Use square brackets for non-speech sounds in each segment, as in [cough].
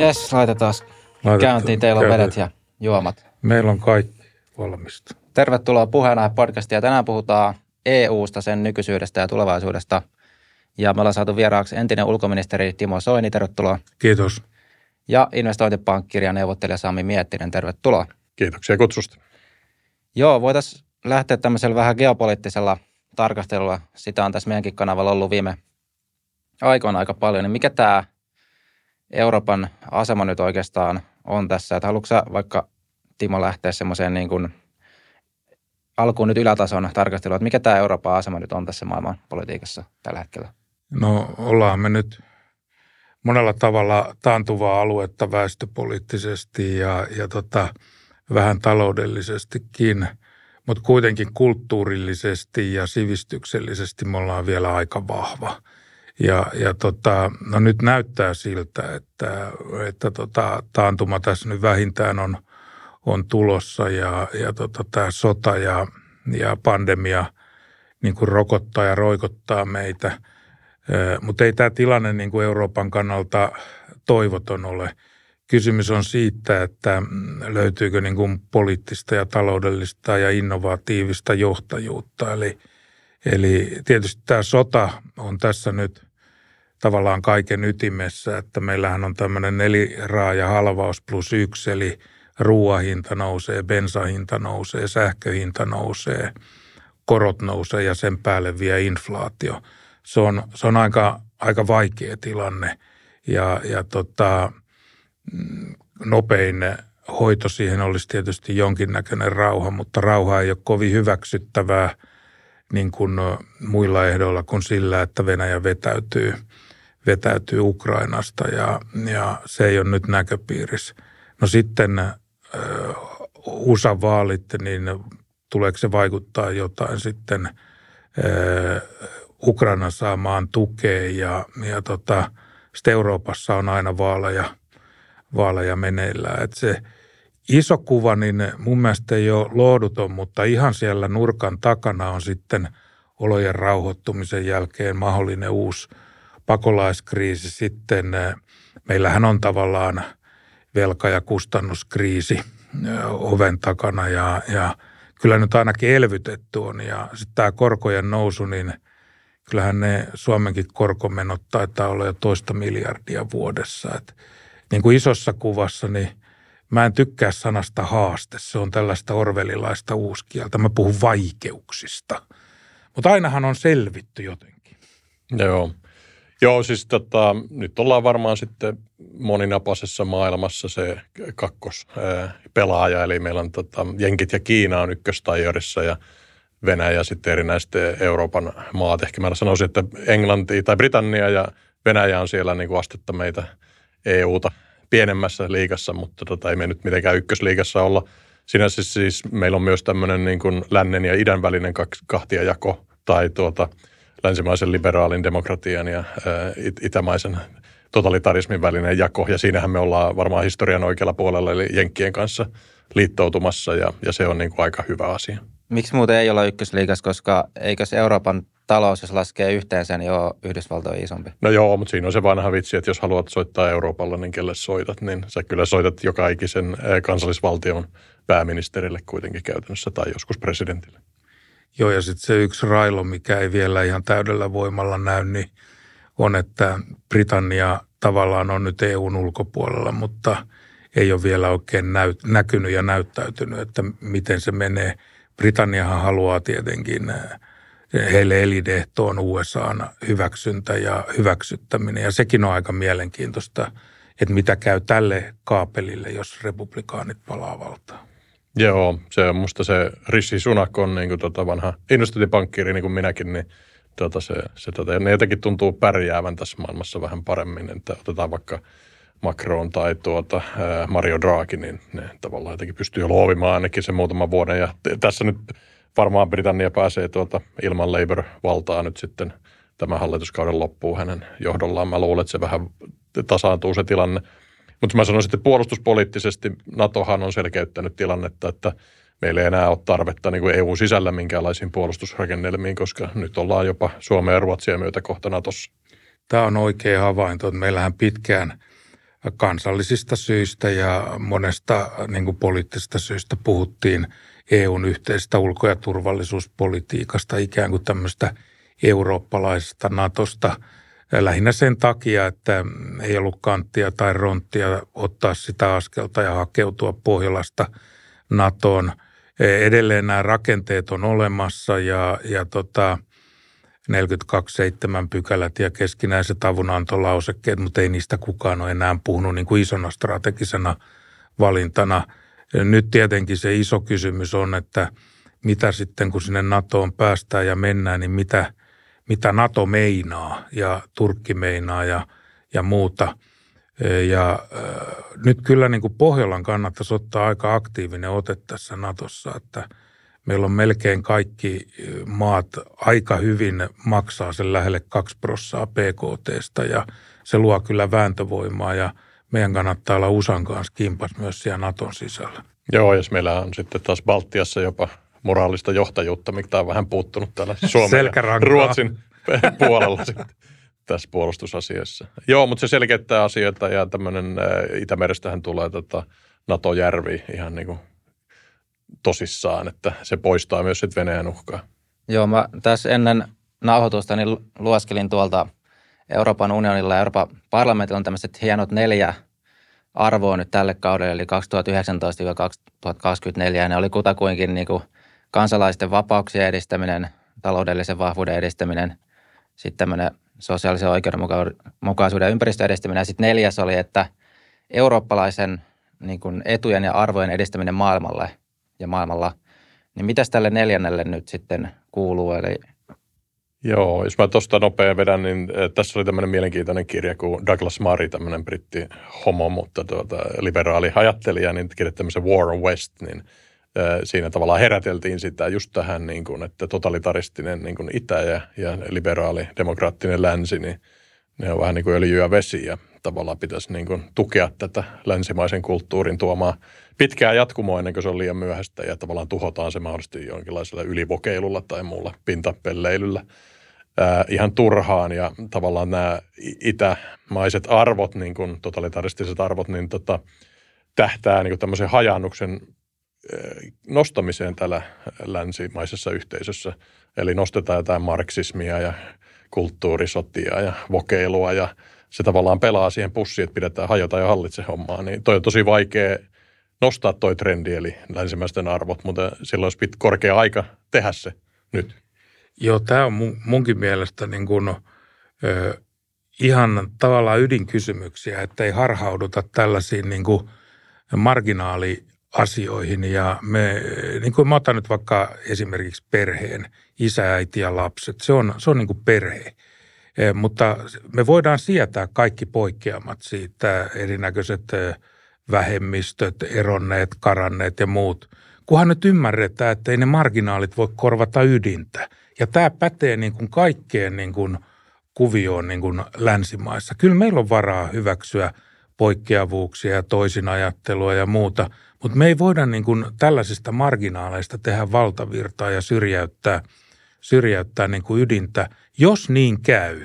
Jes, laitetaan Laitettu- käyntiin. Teillä on käyntiin. vedet ja juomat. Meillä on kaikki valmista. Tervetuloa puheenaihe podcastia. Tänään puhutaan EUsta, sen nykyisyydestä ja tulevaisuudesta. Ja me ollaan saatu vieraaksi entinen ulkoministeri Timo Soini, tervetuloa. Kiitos. Ja investointipankkirja neuvottelija Sami Miettinen, tervetuloa. Kiitoksia kutsusta. Joo, voitaisiin lähteä tämmöisellä vähän geopoliittisella tarkastelulla. Sitä on tässä meidänkin kanavalla ollut viime aikoina aika paljon. Niin mikä tämä Euroopan asema nyt oikeastaan on tässä? Että haluatko sä vaikka Timo lähteä semmoiseen niin kuin alkuun nyt ylätason tarkasteluun, että mikä tämä Euroopan asema nyt on tässä maailman politiikassa tällä hetkellä? No ollaan me nyt monella tavalla taantuvaa aluetta väestöpoliittisesti ja, ja tota, vähän taloudellisestikin, mutta kuitenkin kulttuurillisesti ja sivistyksellisesti me ollaan vielä aika vahva. Ja, ja tota, no nyt näyttää siltä, että, että tota, taantuma tässä nyt vähintään on, on tulossa ja, ja tota, tämä sota ja, ja pandemia niin kuin rokottaa ja roikottaa meitä – mutta ei tämä tilanne niin kuin Euroopan kannalta toivoton ole. Kysymys on siitä, että löytyykö niin kuin poliittista ja taloudellista ja innovatiivista johtajuutta. Eli, eli tietysti tämä sota on tässä nyt tavallaan kaiken ytimessä, että meillähän on tämmöinen neliraaja halvaus plus yksi, eli ruoahinta nousee, bensahinta nousee, sähköhinta nousee, korot nousee ja sen päälle vielä inflaatio – se on, se on aika, aika vaikea tilanne ja, ja tota, nopein hoito siihen olisi tietysti jonkinnäköinen rauha, mutta rauha ei ole kovin hyväksyttävää niin kuin muilla ehdoilla kuin sillä, että Venäjä vetäytyy, vetäytyy Ukrainasta ja, ja se ei ole nyt näköpiirissä. No sitten äh, USA-vaalit, niin tuleeko se vaikuttaa jotain sitten äh, Ukrainan saamaan tukea ja, ja tota, sitten Euroopassa on aina vaaleja, vaaleja meneillään. Et se iso kuva, niin mun mielestä ei ole lohduton, mutta ihan siellä nurkan takana on sitten olojen rauhoittumisen jälkeen mahdollinen uusi pakolaiskriisi. Sitten meillähän on tavallaan velka- ja kustannuskriisi oven takana ja, ja kyllä nyt ainakin elvytetty on. Ja sitten tämä korkojen nousu, niin – kyllähän ne Suomenkin korkomenot taitaa olla jo toista miljardia vuodessa. Et niin kuin isossa kuvassa, niin mä en tykkää sanasta haaste. Se on tällaista orvelilaista uuskieltä. Mä puhun vaikeuksista. Mutta ainahan on selvitty jotenkin. Joo. Joo, siis tota, nyt ollaan varmaan sitten moninapaisessa maailmassa se kakkospelaaja, eli meillä on tota, Jenkit ja Kiina on ykköstajorissa ja – Venäjä sitten erinäiset Euroopan maat. Ehkä mä sanoisin, että Englanti tai Britannia ja Venäjä on siellä niin kuin astetta meitä EUta pienemmässä liigassa, mutta tota, ei me nyt mitenkään ykkösliigassa olla. Sinänsä siis, siis meillä on myös tämmöinen niin kuin lännen ja idän välinen kahtiajako tai tuota, länsimaisen liberaalin demokratian ja it- itämaisen totalitarismin välinen jako. Ja siinähän me ollaan varmaan historian oikealla puolella, eli Jenkkien kanssa liittoutumassa ja, ja se on niin kuin aika hyvä asia. Miksi muuten ei olla ykkösliigas, koska eikös Euroopan talous, jos laskee yhteensä, niin ole Yhdysvaltojen isompi? No joo, mutta siinä on se vanha vitsi, että jos haluat soittaa Euroopalla, niin kelle soitat, niin sä kyllä soitat joka ikisen kansallisvaltion pääministerille kuitenkin käytännössä tai joskus presidentille. Joo, ja sitten se yksi railo, mikä ei vielä ihan täydellä voimalla näy, niin on, että Britannia tavallaan on nyt EUn ulkopuolella, mutta ei ole vielä oikein näy, näkynyt ja näyttäytynyt, että miten se menee – Britanniahan haluaa tietenkin heille elinehtoon USAn hyväksyntä ja hyväksyttäminen. Ja sekin on aika mielenkiintoista, että mitä käy tälle kaapelille, jos republikaanit palaa valtaan. Joo, se on musta se Rishi Sunak on niin kuin tota vanha investointipankkiiri, niin kuin minäkin, niin tota se, se tota, ne jotenkin tuntuu pärjäävän tässä maailmassa vähän paremmin. Että otetaan vaikka Macron tai tuota, Mario Draghi, niin ne tavallaan jotenkin pystyy luovimaan ainakin sen muutaman vuoden. Ja tässä nyt varmaan Britannia pääsee tuota ilman Labour-valtaa nyt sitten tämän hallituskauden loppuun hänen johdollaan. Mä luulen, että se vähän tasaantuu se tilanne. Mutta mä sanoisin, että puolustuspoliittisesti NATOhan on selkeyttänyt tilannetta, että meillä ei enää ole tarvetta niin kuin EU-sisällä minkäänlaisiin puolustusrakennelmiin, koska nyt ollaan jopa Suomea ja Ruotsia myötä kohta NATOssa. Tämä on oikea havainto, että meillähän pitkään – kansallisista syistä ja monesta niin kuin poliittisista syistä puhuttiin EUn yhteisestä ulko- ja turvallisuuspolitiikasta, ikään kuin tämmöistä eurooppalaisesta Natosta – lähinnä sen takia, että ei ollut kanttia tai ronttia ottaa sitä askelta ja hakeutua Pohjolasta NATOon. Edelleen nämä rakenteet on olemassa ja, ja tota, 42.7 pykälät ja keskinäiset avunantolausekkeet, mutta ei niistä kukaan ole enää puhunut niin kuin isona strategisena valintana. Nyt tietenkin se iso kysymys on, että mitä sitten kun sinne NATOon päästään ja mennään, niin mitä, mitä NATO meinaa ja Turkki meinaa ja, ja muuta. Ja äh, nyt kyllä niin kuin Pohjolan kannattaisi ottaa aika aktiivinen ote tässä Natossa, että – meillä on melkein kaikki maat aika hyvin maksaa sen lähelle 2 prossaa PKTstä ja se luo kyllä vääntövoimaa ja meidän kannattaa olla USAn kanssa kimpas myös siellä Naton sisällä. Joo, jos meillä on sitten taas Baltiassa jopa moraalista johtajuutta, mikä on vähän puuttunut täällä Suomen ja Ruotsin [laughs] puolella sitten tässä puolustusasiassa. Joo, mutta se selkeyttää asioita ja tämmöinen Itämerestähän tulee tota NATO-järvi ihan niin kuin tosissaan, että se poistaa myös sitten Venäjän uhkaa. Joo, mä tässä ennen nauhoitusta niin lueskelin tuolta Euroopan unionilla ja Euroopan parlamentilla on tämmöiset hienot neljä arvoa nyt tälle kaudelle, eli 2019-2024, ja ne oli kutakuinkin niin kuin kansalaisten vapauksien edistäminen, taloudellisen vahvuuden edistäminen, sitten tämmöinen sosiaalisen oikeudenmukaisuuden ja ympäristön edistäminen, ja sitten neljäs oli, että eurooppalaisen niin kuin etujen ja arvojen edistäminen maailmalle – ja maailmalla. Niin mitäs tälle neljännelle nyt sitten kuuluu? Eli Joo, jos mä tuosta nopein vedän, niin eh, tässä oli tämmöinen mielenkiintoinen kirja kuin Douglas Murray, tämmöinen britti homo, mutta tuota, liberaali ajattelija, niin kirjoitti tämmöisen War on West, niin siinä tavallaan heräteltiin sitä just tähän, niin kuin, että totalitaristinen niin kuin itä ja, ja liberaali demokraattinen länsi, niin ne on vähän niin kuin öljy ja vesi ja tavallaan pitäisi niin kuin tukea tätä länsimaisen kulttuurin tuomaa pitkää jatkumoa ennen kuin se on liian myöhäistä ja tavallaan tuhotaan se mahdollisesti jonkinlaisella ylivokeilulla tai muulla pintapelleilyllä. Ihan turhaan ja tavallaan nämä itämaiset arvot, niin kuin totalitaristiset arvot, niin tota, tähtää niin kuin tämmöisen hajannuksen nostamiseen täällä länsimaisessa yhteisössä. Eli nostetaan jotain marksismia ja kulttuurisotia ja vokeilua ja se tavallaan pelaa siihen pussiin, että pidetään hajota ja hallitse hommaa. Niin toi on tosi vaikea nostaa toi trendi, eli länsimäisten arvot, mutta silloin olisi korkea aika tehdä se nyt. Joo, tämä on mun, munkin mielestä niin kuin, ö, ihan tavallaan ydinkysymyksiä, että ei harhauduta tällaisiin niin kuin marginaaliasioihin. Ja me, niin kuin mä otan nyt vaikka esimerkiksi perheen, isä, äiti ja lapset, se on, se on niin kuin perhe. E, mutta me voidaan sietää kaikki poikkeamat siitä, erinäköiset vähemmistöt, eronneet, karanneet ja muut. Kunhan nyt ymmärretään, että ei ne marginaalit voi korvata ydintä. Ja tämä pätee niin kuin kaikkeen niin kuin kuvioon niin kuin länsimaissa. Kyllä meillä on varaa hyväksyä poikkeavuuksia ja toisinajattelua ja muuta, mutta me ei voida niin kuin tällaisista marginaaleista tehdä valtavirtaa ja syrjäyttää, syrjäyttää niin kuin ydintä. Jos niin käy,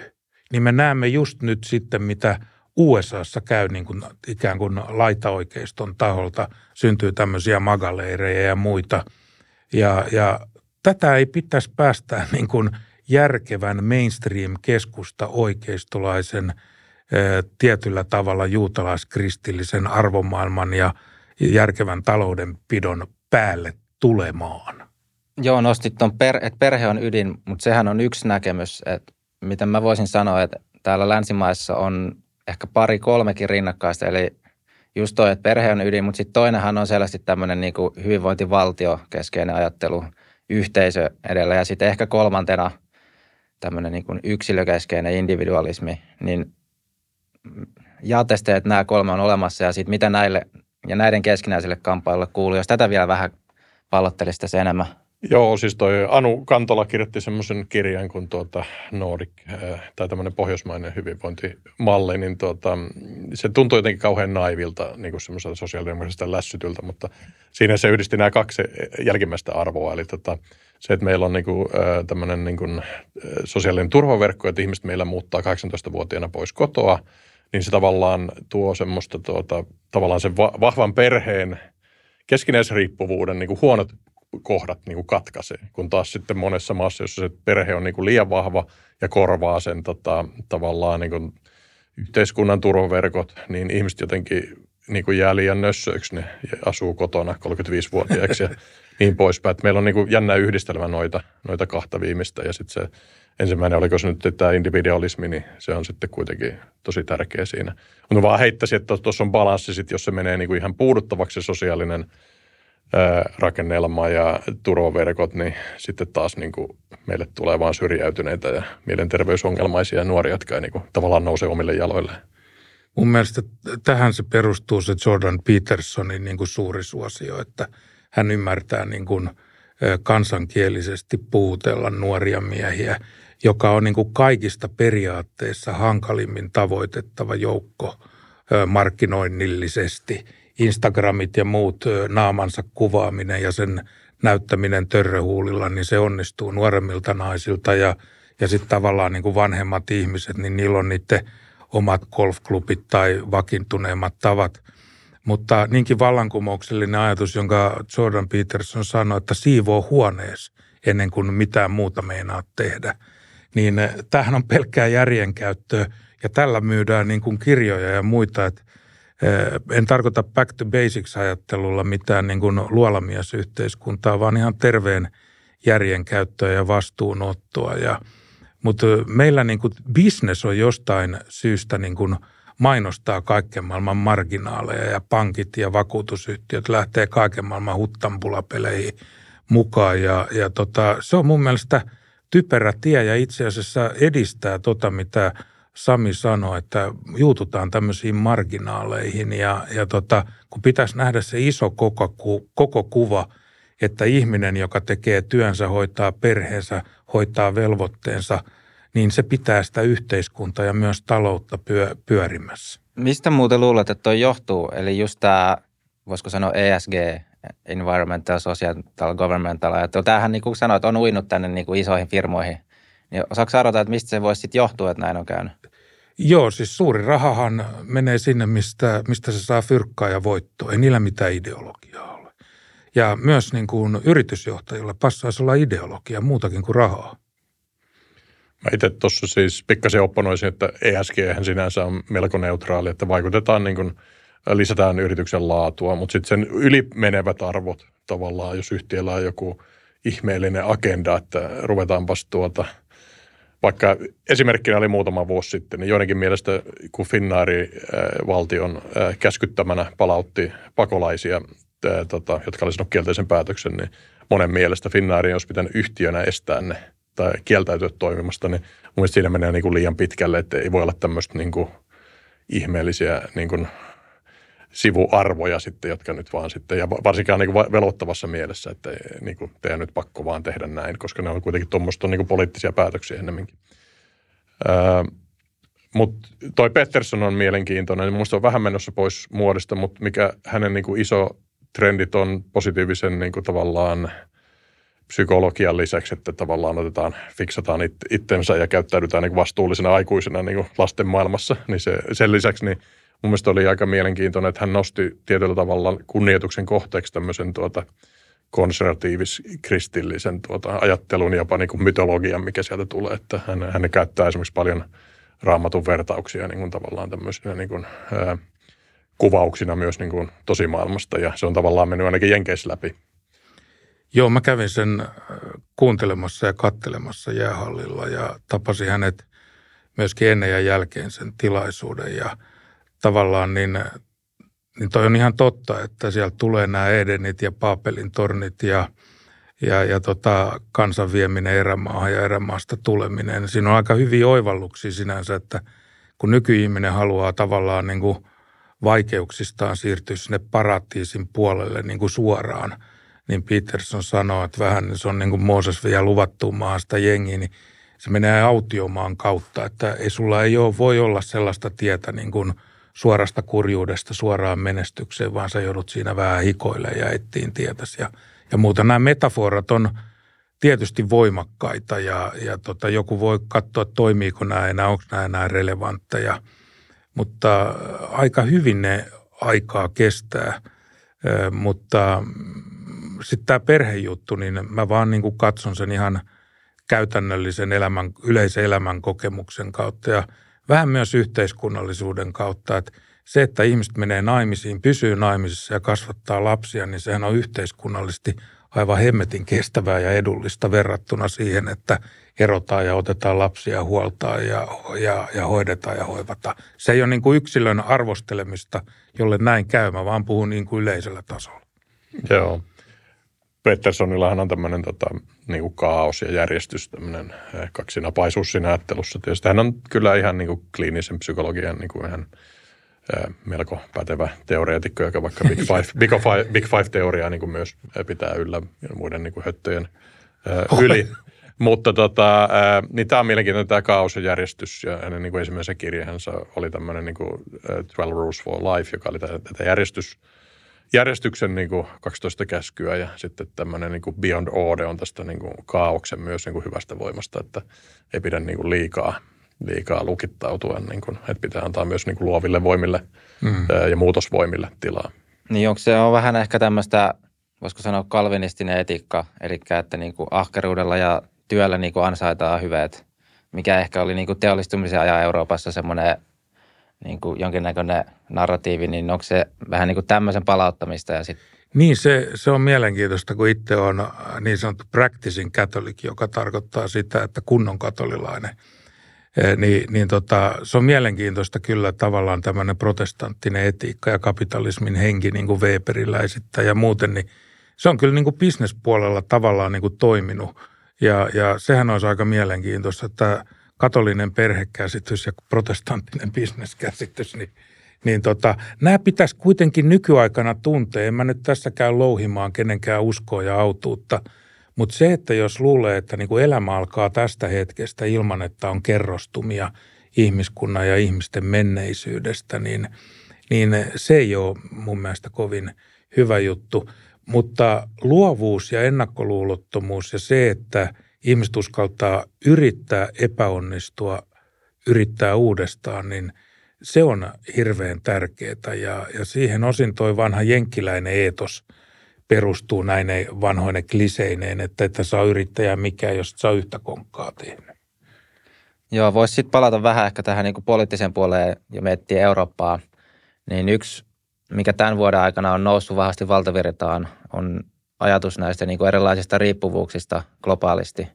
niin me näemme just nyt sitten, mitä – USAssa käy niin kuin ikään kuin laitaoikeiston taholta, syntyy tämmöisiä magaleirejä ja muita. Ja, ja tätä ei pitäisi päästä niin kuin järkevän mainstream-keskusta oikeistolaisen tietyllä tavalla juutalaiskristillisen arvomaailman ja järkevän taloudenpidon päälle tulemaan. Joo, nostit tuon, per, että perhe on ydin, mutta sehän on yksi näkemys, että miten mä voisin sanoa, että täällä länsimaissa on ehkä pari kolmekin rinnakkaista, eli just toi, että perhe on ydin, mutta sitten toinenhan on selvästi tämmöinen niin kuin hyvinvointivaltio keskeinen ajattelu, yhteisö edellä ja sitten ehkä kolmantena tämmöinen niin kuin yksilökeskeinen individualismi, niin jaateste, että nämä kolme on olemassa ja sitten mitä näille ja näiden keskinäisille kamppailuille kuuluu, jos tätä vielä vähän pallottelisi enemmän – Joo, siis toi Anu Kantola kirjoitti semmoisen kirjan kuin tuota Nordic, äh, tai tämmöinen pohjoismainen hyvinvointimalli, niin tuota, se tuntui jotenkin kauhean naivilta, niin kuin semmoiselta sosiaalidemokraattiselta lässytyltä, mutta siinä se yhdisti nämä kaksi jälkimmäistä arvoa, eli tota, se, että meillä on niin kuin, äh, tämmöinen niin kuin, äh, sosiaalinen turvaverkko, että ihmiset meillä muuttaa 18-vuotiaana pois kotoa, niin se tavallaan tuo semmoista tuota, tavallaan sen va- vahvan perheen keskinäisriippuvuuden niin kuin huonot kohdat niin kuin katkaisee, kun taas sitten monessa maassa, jossa se perhe on niin kuin liian vahva ja korvaa sen tota, tavallaan niin kuin yhteiskunnan turvaverkot, niin ihmiset jotenkin niin kuin jää liian nössöiksi, ne asuu kotona 35-vuotiaiksi ja [laughs] niin poispäin. Että meillä on niin kuin jännä yhdistelmä noita, noita kahta viimeistä ja sitten se ensimmäinen, oliko se nyt tämä individualismi, niin se on sitten kuitenkin tosi tärkeä siinä. Mutta vaan heittäisin, että tuossa on balanssi sitten, jos se menee niin kuin ihan puuduttavaksi sosiaalinen ää, rakennelma ja turvaverkot, niin sitten taas niin kuin meille tulee vaan syrjäytyneitä ja mielenterveysongelmaisia nuoria, jotka ei kuin tavallaan nouse omille jaloilleen. Mun mielestä tähän se perustuu se Jordan Petersonin niin kuin suuri suosio, että hän ymmärtää niin kuin kansankielisesti puutella nuoria miehiä, joka on niin kuin kaikista periaatteissa hankalimmin tavoitettava joukko markkinoinnillisesti. Instagramit ja muut naamansa kuvaaminen ja sen näyttäminen törröhuulilla, niin se onnistuu nuoremmilta naisilta ja, ja sitten tavallaan niin kuin vanhemmat ihmiset, niin niillä on niiden – omat golfklubit tai vakiintuneemmat tavat. Mutta niinkin vallankumouksellinen ajatus, jonka Jordan Peterson sanoi, että siivoo huoneessa ennen kuin mitään muuta meinaa tehdä. Niin eh, tämähän on pelkkää järjenkäyttöä ja tällä myydään niin kuin kirjoja ja muita. Että eh, en tarkoita back to basics ajattelulla mitään niin kuin luolamiesyhteiskuntaa, vaan ihan terveen järjenkäyttöä ja vastuunottoa ja – mutta meillä niin kuin business on jostain syystä niin kuin mainostaa kaiken maailman marginaaleja ja pankit ja vakuutusyhtiöt lähtee kaiken maailman huttanpulapeleihin mukaan. Ja, ja tota, se on mun mielestä typerä tie ja itse asiassa edistää tota, mitä Sami sanoi, että juututaan tämmöisiin marginaaleihin ja, ja tota, kun pitäisi nähdä se iso koko, koko kuva, että ihminen, joka tekee työnsä, hoitaa perheensä, hoitaa velvoitteensa – niin se pitää sitä yhteiskuntaa ja myös taloutta pyö, pyörimässä. Mistä muuten luulet, että toi johtuu? Eli just tämä, voisiko sanoa ESG, Environmental, Social, Governmental ajattelu. Tämähän niin kuin sanoit, on uinut tänne niin kuin isoihin firmoihin. Niin osaako arvata, että mistä se voisi sitten johtua, että näin on käynyt? Joo, siis suuri rahahan menee sinne, mistä, mistä se saa fyrkkaa ja voittoa. Ei niillä mitään ideologiaa ole. Ja myös niin kuin yritysjohtajilla passaisi olla ideologia muutakin kuin rahaa. Mä itse tuossa siis pikkasen opponoisin, että ESG sinänsä on melko neutraali, että vaikutetaan niin kuin, lisätään yrityksen laatua, mutta sitten sen ylimenevät arvot tavallaan, jos yhtiöllä on joku ihmeellinen agenda, että ruvetaanpas tuota, vaikka esimerkkinä oli muutama vuosi sitten, niin joidenkin mielestä, kun Finnaari valtion käskyttämänä palautti pakolaisia, tota, jotka olisivat kielteisen päätöksen, niin monen mielestä Finnaari olisi pitänyt yhtiönä estää ne – tai kieltäytyä toimimasta, niin mun siinä menee niin kuin liian pitkälle, että ei voi olla tämmöistä niin kuin ihmeellisiä niin kuin sivuarvoja sitten, jotka nyt vaan sitten, ja varsinkaan niin kuin velottavassa mielessä, että niin kuin teidän nyt pakko vaan tehdä näin, koska ne on kuitenkin tuommoista niin kuin poliittisia päätöksiä ennemminkin. Öö, mutta toi Pettersson on mielenkiintoinen. Minusta on vähän menossa pois muodosta, mutta mikä hänen niin kuin iso trendit on positiivisen niin kuin tavallaan – psykologian lisäksi, että tavallaan otetaan, fiksataan it, itsensä ja käyttäydytään niin vastuullisena aikuisena niin kuin lasten maailmassa, niin se, sen lisäksi niin mun mielestä oli aika mielenkiintoinen, että hän nosti tietyllä tavalla kunnioituksen kohteeksi tämmöisen tuota, konservatiivis-kristillisen tuota, ajattelun, jopa niin kuin mytologian, mikä sieltä tulee, että hän, hän käyttää esimerkiksi paljon raamatun vertauksia niin kuin tavallaan tämmöisenä niin kuin, ää, kuvauksina myös niin kuin tosimaailmasta, ja se on tavallaan mennyt ainakin Jenkeissä läpi Joo, mä kävin sen kuuntelemassa ja kattelemassa jäähallilla ja tapasin hänet myöskin ennen ja jälkeen sen tilaisuuden. Ja tavallaan niin, niin toi on ihan totta, että sieltä tulee nämä Edenit ja Paapelin tornit ja, ja, ja tota, kansan vieminen erämaahan ja erämaasta tuleminen. Siinä on aika hyviä oivalluksia sinänsä, että kun nykyihminen haluaa tavallaan niin kuin vaikeuksistaan siirtyä sinne paratiisin puolelle niin kuin suoraan – niin Peterson sanoo, että vähän se on niin kuin Mooses vielä luvattuun maasta jengi, niin se menee autiomaan kautta, että ei sulla ei ole, voi olla sellaista tietä niin kuin suorasta kurjuudesta suoraan menestykseen, vaan sä joudut siinä vähän hikoille ja ettiin tietäsi ja, ja muuta. Nämä metaforat on tietysti voimakkaita ja, ja tota, joku voi katsoa, toimiiko nämä enää, onko nämä enää relevantteja. mutta aika hyvin ne aikaa kestää. Mutta sitten tämä perhejuttu, niin mä vaan niin katson sen ihan käytännöllisen elämän, yleisen elämän kokemuksen kautta ja vähän myös yhteiskunnallisuuden kautta, että se, että ihmiset menee naimisiin, pysyy naimisissa ja kasvattaa lapsia, niin sehän on yhteiskunnallisesti aivan hemmetin kestävää ja edullista verrattuna siihen, että erotaan ja otetaan lapsia huoltaan ja, ja, ja hoidetaan ja hoivataan. Se ei ole niin kuin yksilön arvostelemista, jolle näin käymä, vaan puhun niin kuin yleisellä tasolla. Joo. Petersonillahan on tämmöinen tota, niin kuin kaos ja järjestys, tämmöinen eh, kaksinapaisuus siinä ajattelussa. Tietysti hän on kyllä ihan niin kuin kliinisen psykologian niin kuin ihan eh, melko pätevä teoreetikko, joka vaikka Big [laughs] Five, Big Five, Big Five-teoriaa niin kuin myös pitää yllä muiden niin kuin höttöjen eh, yli. [laughs] Mutta tota, niin tämä on mielenkiintoinen tämä kaos ja järjestys. Ja hänen niin kuin ensimmäisen kirjeensa oli tämmöinen niin kuin 12 Rules for Life, joka oli tätä järjestys, järjestyksen niin kuin 12 käskyä ja sitten tämmöinen niin kuin Beyond Order on tästä niin kuin kaauksen myös niin kuin hyvästä voimasta, että ei pidä niin kuin liikaa, liikaa lukittautua, niin kuin, että pitää antaa myös niin kuin luoville voimille mm. ja muutosvoimille tilaa. Niin onko se on vähän ehkä tämmöistä, voisiko sanoa kalvinistinen etiikka, eli että niin kuin ahkeruudella ja työllä niin kuin ansaitaan hyveet, mikä ehkä oli niin kuin teollistumisen ajan Euroopassa semmoinen niin kuin jonkinnäköinen narratiivi, niin onko se vähän niin kuin tämmöisen palauttamista ja sitten niin, se, se on mielenkiintoista, kun itse on niin sanottu practicing katolik, joka tarkoittaa sitä, että kunnon katolilainen. E, niin, niin tota, se on mielenkiintoista kyllä tavallaan tämmöinen protestanttinen etiikka ja kapitalismin henki, niin kuin Weberillä esittää ja muuten, niin se on kyllä niin kuin bisnespuolella tavallaan niin kuin toiminut. Ja, ja sehän olisi aika mielenkiintoista, että katolinen perhekäsitys ja protestanttinen bisneskäsitys, niin, niin tota, nämä pitäisi kuitenkin nykyaikana tuntea. En mä nyt tässä käy louhimaan kenenkään uskoa ja autuutta, mutta se, että jos luulee, että niin kuin elämä alkaa tästä hetkestä ilman, että on kerrostumia ihmiskunnan ja ihmisten menneisyydestä, niin, niin se ei ole mun mielestä kovin hyvä juttu. Mutta luovuus ja ennakkoluulottomuus ja se, että – ihmiset uskaltaa yrittää epäonnistua, yrittää uudestaan, niin se on hirveän tärkeää. Ja, ja siihen osin toi vanha jenkkiläinen eetos perustuu näin vanhoine kliseineen, että että saa yrittäjä mikä, jos saa yhtä konkkaa tehnyt. Joo, voisi sitten palata vähän ehkä tähän niin poliittiseen puoleen ja miettiä Eurooppaa. Niin yksi, mikä tämän vuoden aikana on noussut vahvasti valtavirtaan, on ajatus näistä niin kuin erilaisista riippuvuuksista globaalisti.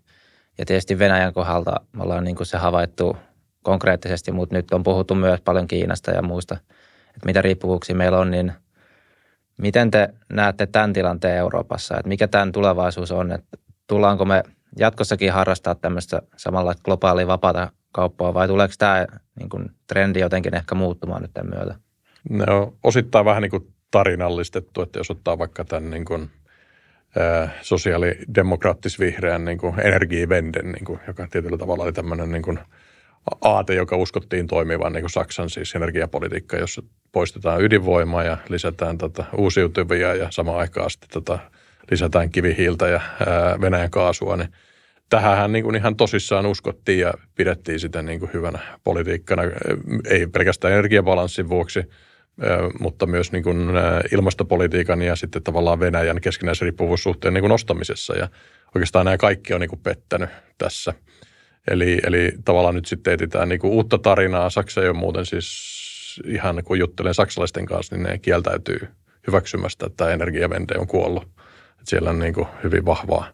Ja tietysti Venäjän kohdalta me ollaan niin kuin se havaittu konkreettisesti, mutta nyt on puhuttu myös paljon Kiinasta ja muista, että mitä riippuvuuksia meillä on, niin miten te näette tämän tilanteen Euroopassa, että mikä tämän tulevaisuus on, että tullaanko me jatkossakin harrastaa tämmöistä samalla globaalia vapaata kauppaa vai tuleeko tämä niin kuin, trendi jotenkin ehkä muuttumaan nyt tämän myötä? No, osittain vähän niin kuin tarinallistettu, että jos ottaa vaikka tämän niin kuin sosiaalidemokraattis-vihreän niin kuin energiivenden, niin kuin, joka tietyllä tavalla oli tämmöinen niin kuin aate, joka uskottiin toimivan niin kuin Saksan siis energiapolitiikka, jossa poistetaan ydinvoimaa ja lisätään tota, uusiutuvia ja samaan aikaan sitten tota, lisätään kivihiiltä ja ää, Venäjän kaasua, niin tähän niin kuin ihan tosissaan uskottiin ja pidettiin sitä niin kuin hyvänä politiikkana, ei pelkästään energiabalanssin vuoksi – mutta myös niin kuin ilmastopolitiikan ja sitten tavallaan Venäjän keskinäisen riippuvuussuhteen niin kuin nostamisessa. Ja oikeastaan nämä kaikki on niin kuin pettänyt tässä. Eli, eli tavallaan nyt sitten etsitään niin kuin uutta tarinaa. Saksa ei ole muuten siis ihan kun juttelen saksalaisten kanssa, niin ne kieltäytyy hyväksymästä, että tämä energiavende on kuollut. Että siellä on niin kuin hyvin vahvaa,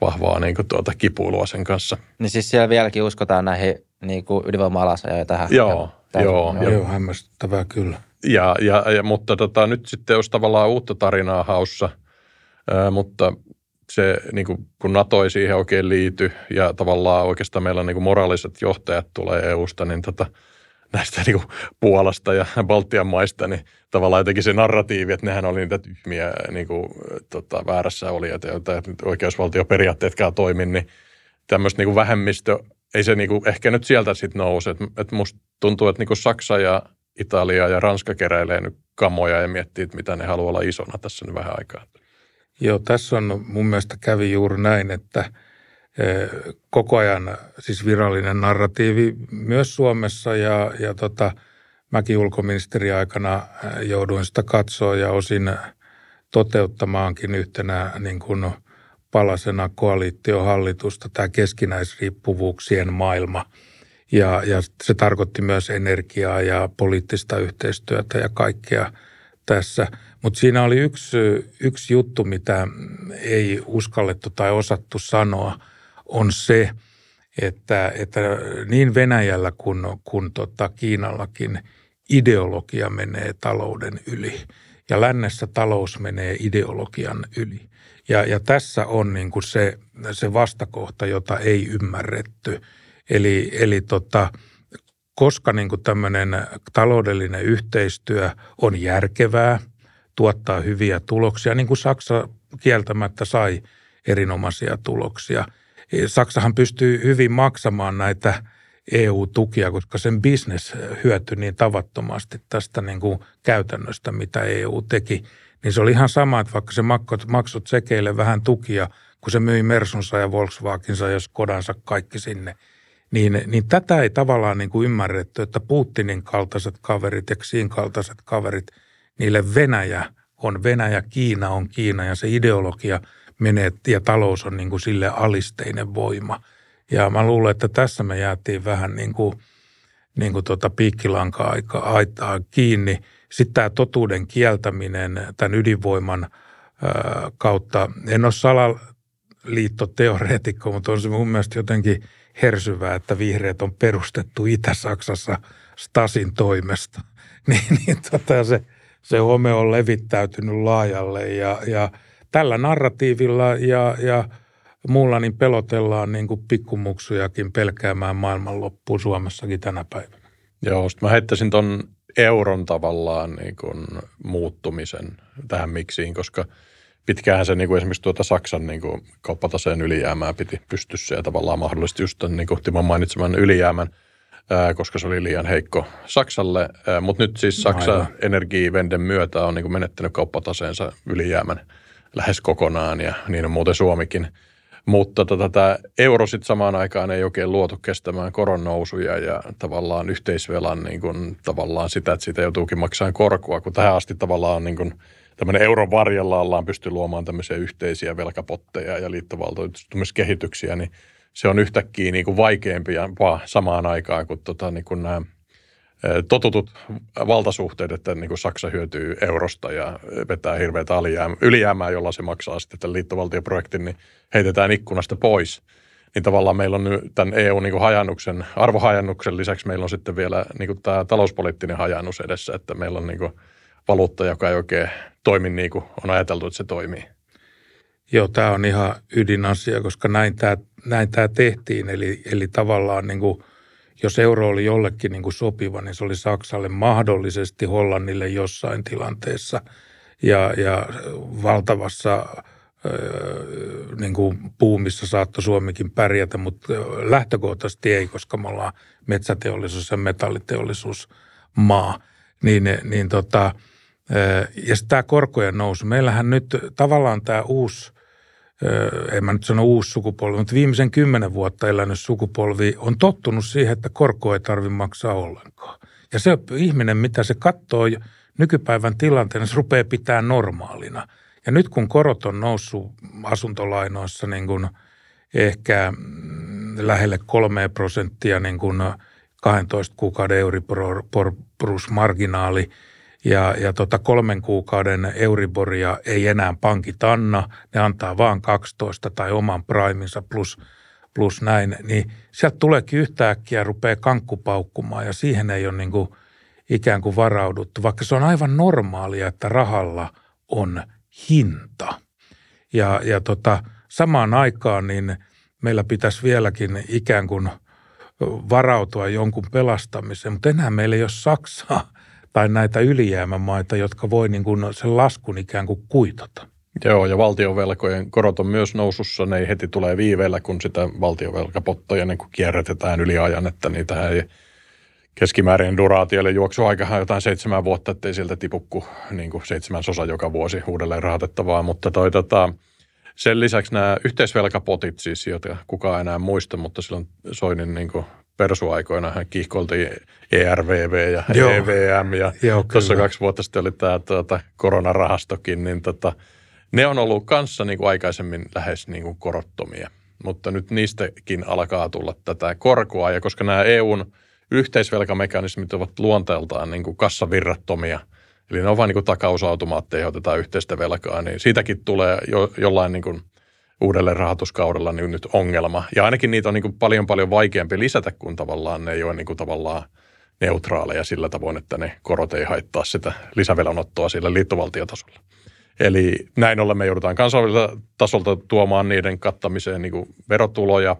vahvaa niin kuin tuota kipuilua sen kanssa. Niin siis siellä vieläkin uskotaan näihin niin kuin ydinvoima-alasajoja tähän? Joo, tähän, joo. Joo, joo hämmästyttävää kyllä. Ja, ja, ja, mutta tota, nyt sitten olisi tavallaan uutta tarinaa haussa, ää, mutta se, niin kuin, kun NATO ei siihen oikein liity ja tavallaan oikeastaan meillä niin kuin moraaliset johtajat tulee EUsta, niin tota, [laughs] näistä niin kuin Puolasta ja [laughs] Baltian maista, niin tavallaan jotenkin se narratiivi, että nehän oli niitä tyhmiä niin kuin, tota, väärässä olijat, joita oikeusvaltioperiaatteetkaan toimi, niin tämmöistä niin vähemmistö, ei se niin kuin, ehkä nyt sieltä sitten nouse. Että, että musta tuntuu, että niin Saksa ja Italia ja Ranska keräilee nyt kamoja ja miettii, että mitä ne haluaa olla isona tässä nyt vähän aikaa. Joo, tässä on mun mielestä kävi juuri näin, että e, koko ajan siis virallinen narratiivi myös Suomessa ja, ja tota, mäkin ulkoministeriaikana jouduin sitä katsoa ja osin toteuttamaankin yhtenä niin kuin palasena koalitiohallitusta tämä keskinäisriippuvuuksien maailma. Ja, ja se tarkoitti myös energiaa ja poliittista yhteistyötä ja kaikkea tässä. Mutta siinä oli yksi, yksi juttu, mitä ei uskallettu tai osattu sanoa, on se, että, että niin Venäjällä kuin, kuin tota Kiinallakin ideologia menee talouden yli ja lännessä talous menee ideologian yli. Ja, ja tässä on niin kuin se, se vastakohta, jota ei ymmärretty. Eli, eli tota, koska niin kuin tämmöinen taloudellinen yhteistyö on järkevää, tuottaa hyviä tuloksia, niin kuin Saksa kieltämättä sai erinomaisia tuloksia. Saksahan pystyy hyvin maksamaan näitä EU-tukia, koska sen bisnes hyötyi niin tavattomasti tästä niin kuin käytännöstä, mitä EU teki. Niin se oli ihan sama, että vaikka se maksut sekeille vähän tukia, kun se myi Mersunsa ja Volkswagensa ja Skodansa kaikki sinne, niin, niin tätä ei tavallaan niin kuin ymmärretty, että Putinin kaltaiset kaverit ja Xiin kaltaiset kaverit, niille Venäjä on Venäjä, Kiina on Kiina ja se ideologia menee ja talous on niin kuin sille alisteinen voima – ja mä luulen, että tässä me jäätiin vähän niin kuin, niin kuin tuota piikkilanka-aitaa kiinni. Sitten tämä totuuden kieltäminen tämän ydinvoiman kautta. En ole salaliittoteoreetikko, mutta on se mun mielestä jotenkin hersyvää, että vihreät on perustettu Itä-Saksassa Stasin toimesta. [laughs] niin, niin tota, se, se home on levittäytynyt laajalle ja, ja tällä narratiivilla ja, ja – muulla niin pelotellaan niin kuin pikkumuksujakin pelkäämään maailmanloppuun Suomessakin tänä päivänä. Joo, mä heittäisin ton euron tavallaan niin kuin muuttumisen tähän miksiin, koska pitkään se niin kuin esimerkiksi tuota Saksan niin kuin kauppataseen ylijäämää piti pystyssä ja tavallaan mahdollisesti just tämän niin kuin Timon mainitseman ylijäämän, ää, koska se oli liian heikko Saksalle. Mutta nyt siis Saksa energiivenden myötä on niin kuin menettänyt kauppataseensa ylijäämän lähes kokonaan ja niin on muuten Suomikin – mutta tota, tämä euro sitten samaan aikaan ei oikein luotu kestämään koronnousuja ja tavallaan yhteisvelan niin kun, tavallaan sitä, että siitä joutuukin maksamaan korkoa, kun tähän asti tavallaan niin kun, tämmöinen euron varjella ollaan pysty luomaan tämmöisiä yhteisiä velkapotteja ja liittovaltoitumiskehityksiä, niin se on yhtäkkiä niin kuin vaikeampia vaan samaan aikaan, kun tota, niin kuin nämä totutut valtasuhteet, että niin kuin Saksa hyötyy eurosta ja vetää hirveätä alijäämää, ylijäämää, jolla se maksaa sitten tämän liittovaltioprojektin, niin heitetään ikkunasta pois. Niin tavallaan meillä on nyt tämän EU-hajannuksen, niin arvohajannuksen lisäksi meillä on sitten vielä niin kuin tämä talouspoliittinen hajannus edessä, että meillä on niin kuin valuutta, joka ei oikein toimi niin kuin on ajateltu, että se toimii. Joo, tämä on ihan ydinasia, koska näin tämä, näin tämä tehtiin. Eli, eli tavallaan niin kuin – jos euro oli jollekin niin kuin sopiva, niin se oli Saksalle mahdollisesti Hollannille jossain tilanteessa ja, ja valtavassa niin kuin puumissa saattoi Suomikin pärjätä, mutta lähtökohtaisesti ei, koska me ollaan metsäteollisuus ja metalliteollisuus maa. Niin, niin tota, ja tämä korkojen nousu. Meillähän nyt tavallaan tämä uusi en mä nyt sano uusi sukupolvi, mutta viimeisen kymmenen vuotta elänyt sukupolvi on tottunut siihen, että korkoa ei tarvitse maksaa ollenkaan. Ja se ihminen, mitä se katsoo nykypäivän tilanteen, se rupeaa pitää normaalina. Ja nyt kun korot on noussut asuntolainoissa niin kuin ehkä mm, lähelle kolme prosenttia niin kuin 12 kuukauden Euribor-marginaali – ja, ja tota kolmen kuukauden Euriboria ei enää pankit anna, ne antaa vaan 12 tai oman priminsa plus, plus näin, niin sieltä tuleekin yhtäkkiä rupeaa kankku paukkumaan ja siihen ei ole niin kuin ikään kuin varauduttu, vaikka se on aivan normaalia, että rahalla on hinta. Ja, ja tota, samaan aikaan niin meillä pitäisi vieläkin ikään kuin varautua jonkun pelastamiseen, mutta enää meillä ei ole Saksaa, tai näitä ylijäämämaita, jotka voi niin kuin sen laskun ikään kuin kuitata. Joo, ja valtionvelkojen korot on myös nousussa. Ne ei heti tulee viiveellä, kun sitä valtionvelkapottoja niin kuin kierrätetään yli ajan, että niitä ei keskimäärin duraatiolle juoksuaikahan jotain seitsemän vuotta, ettei sieltä tipukku niin kuin seitsemän osa joka vuosi uudelleen rahoitettavaa, mutta toi, tota, sen lisäksi nämä yhteisvelkapotit siis, joita kukaan enää muista, mutta silloin Soinin niin kuin persuaikoina hän kiihkoltiin ERVV ja Joo. EVM ja Joo, tuossa kaksi vuotta sitten oli tämä tuota, koronarahastokin, niin tota, ne on ollut kanssa niin kuin aikaisemmin lähes niin kuin korottomia, mutta nyt niistäkin alkaa tulla tätä korkoa. Ja koska nämä EUn yhteisvelkamekanismit ovat luonteeltaan niin kuin kassavirrattomia, eli ne on vain niin kuin takausautomaatteja, otetaan yhteistä velkaa, niin siitäkin tulee jo, jollain niin kuin uudelle rahoituskaudella niin nyt ongelma. Ja ainakin niitä on niin kuin paljon paljon vaikeampi lisätä, kun tavallaan ne ei ole niin kuin tavallaan neutraaleja sillä tavoin, että ne korot ei haittaa sitä lisävelanottoa sillä liittovaltiotasolla. Eli näin ollen me joudutaan kansalliselta tasolta tuomaan niiden kattamiseen niin kuin verotuloja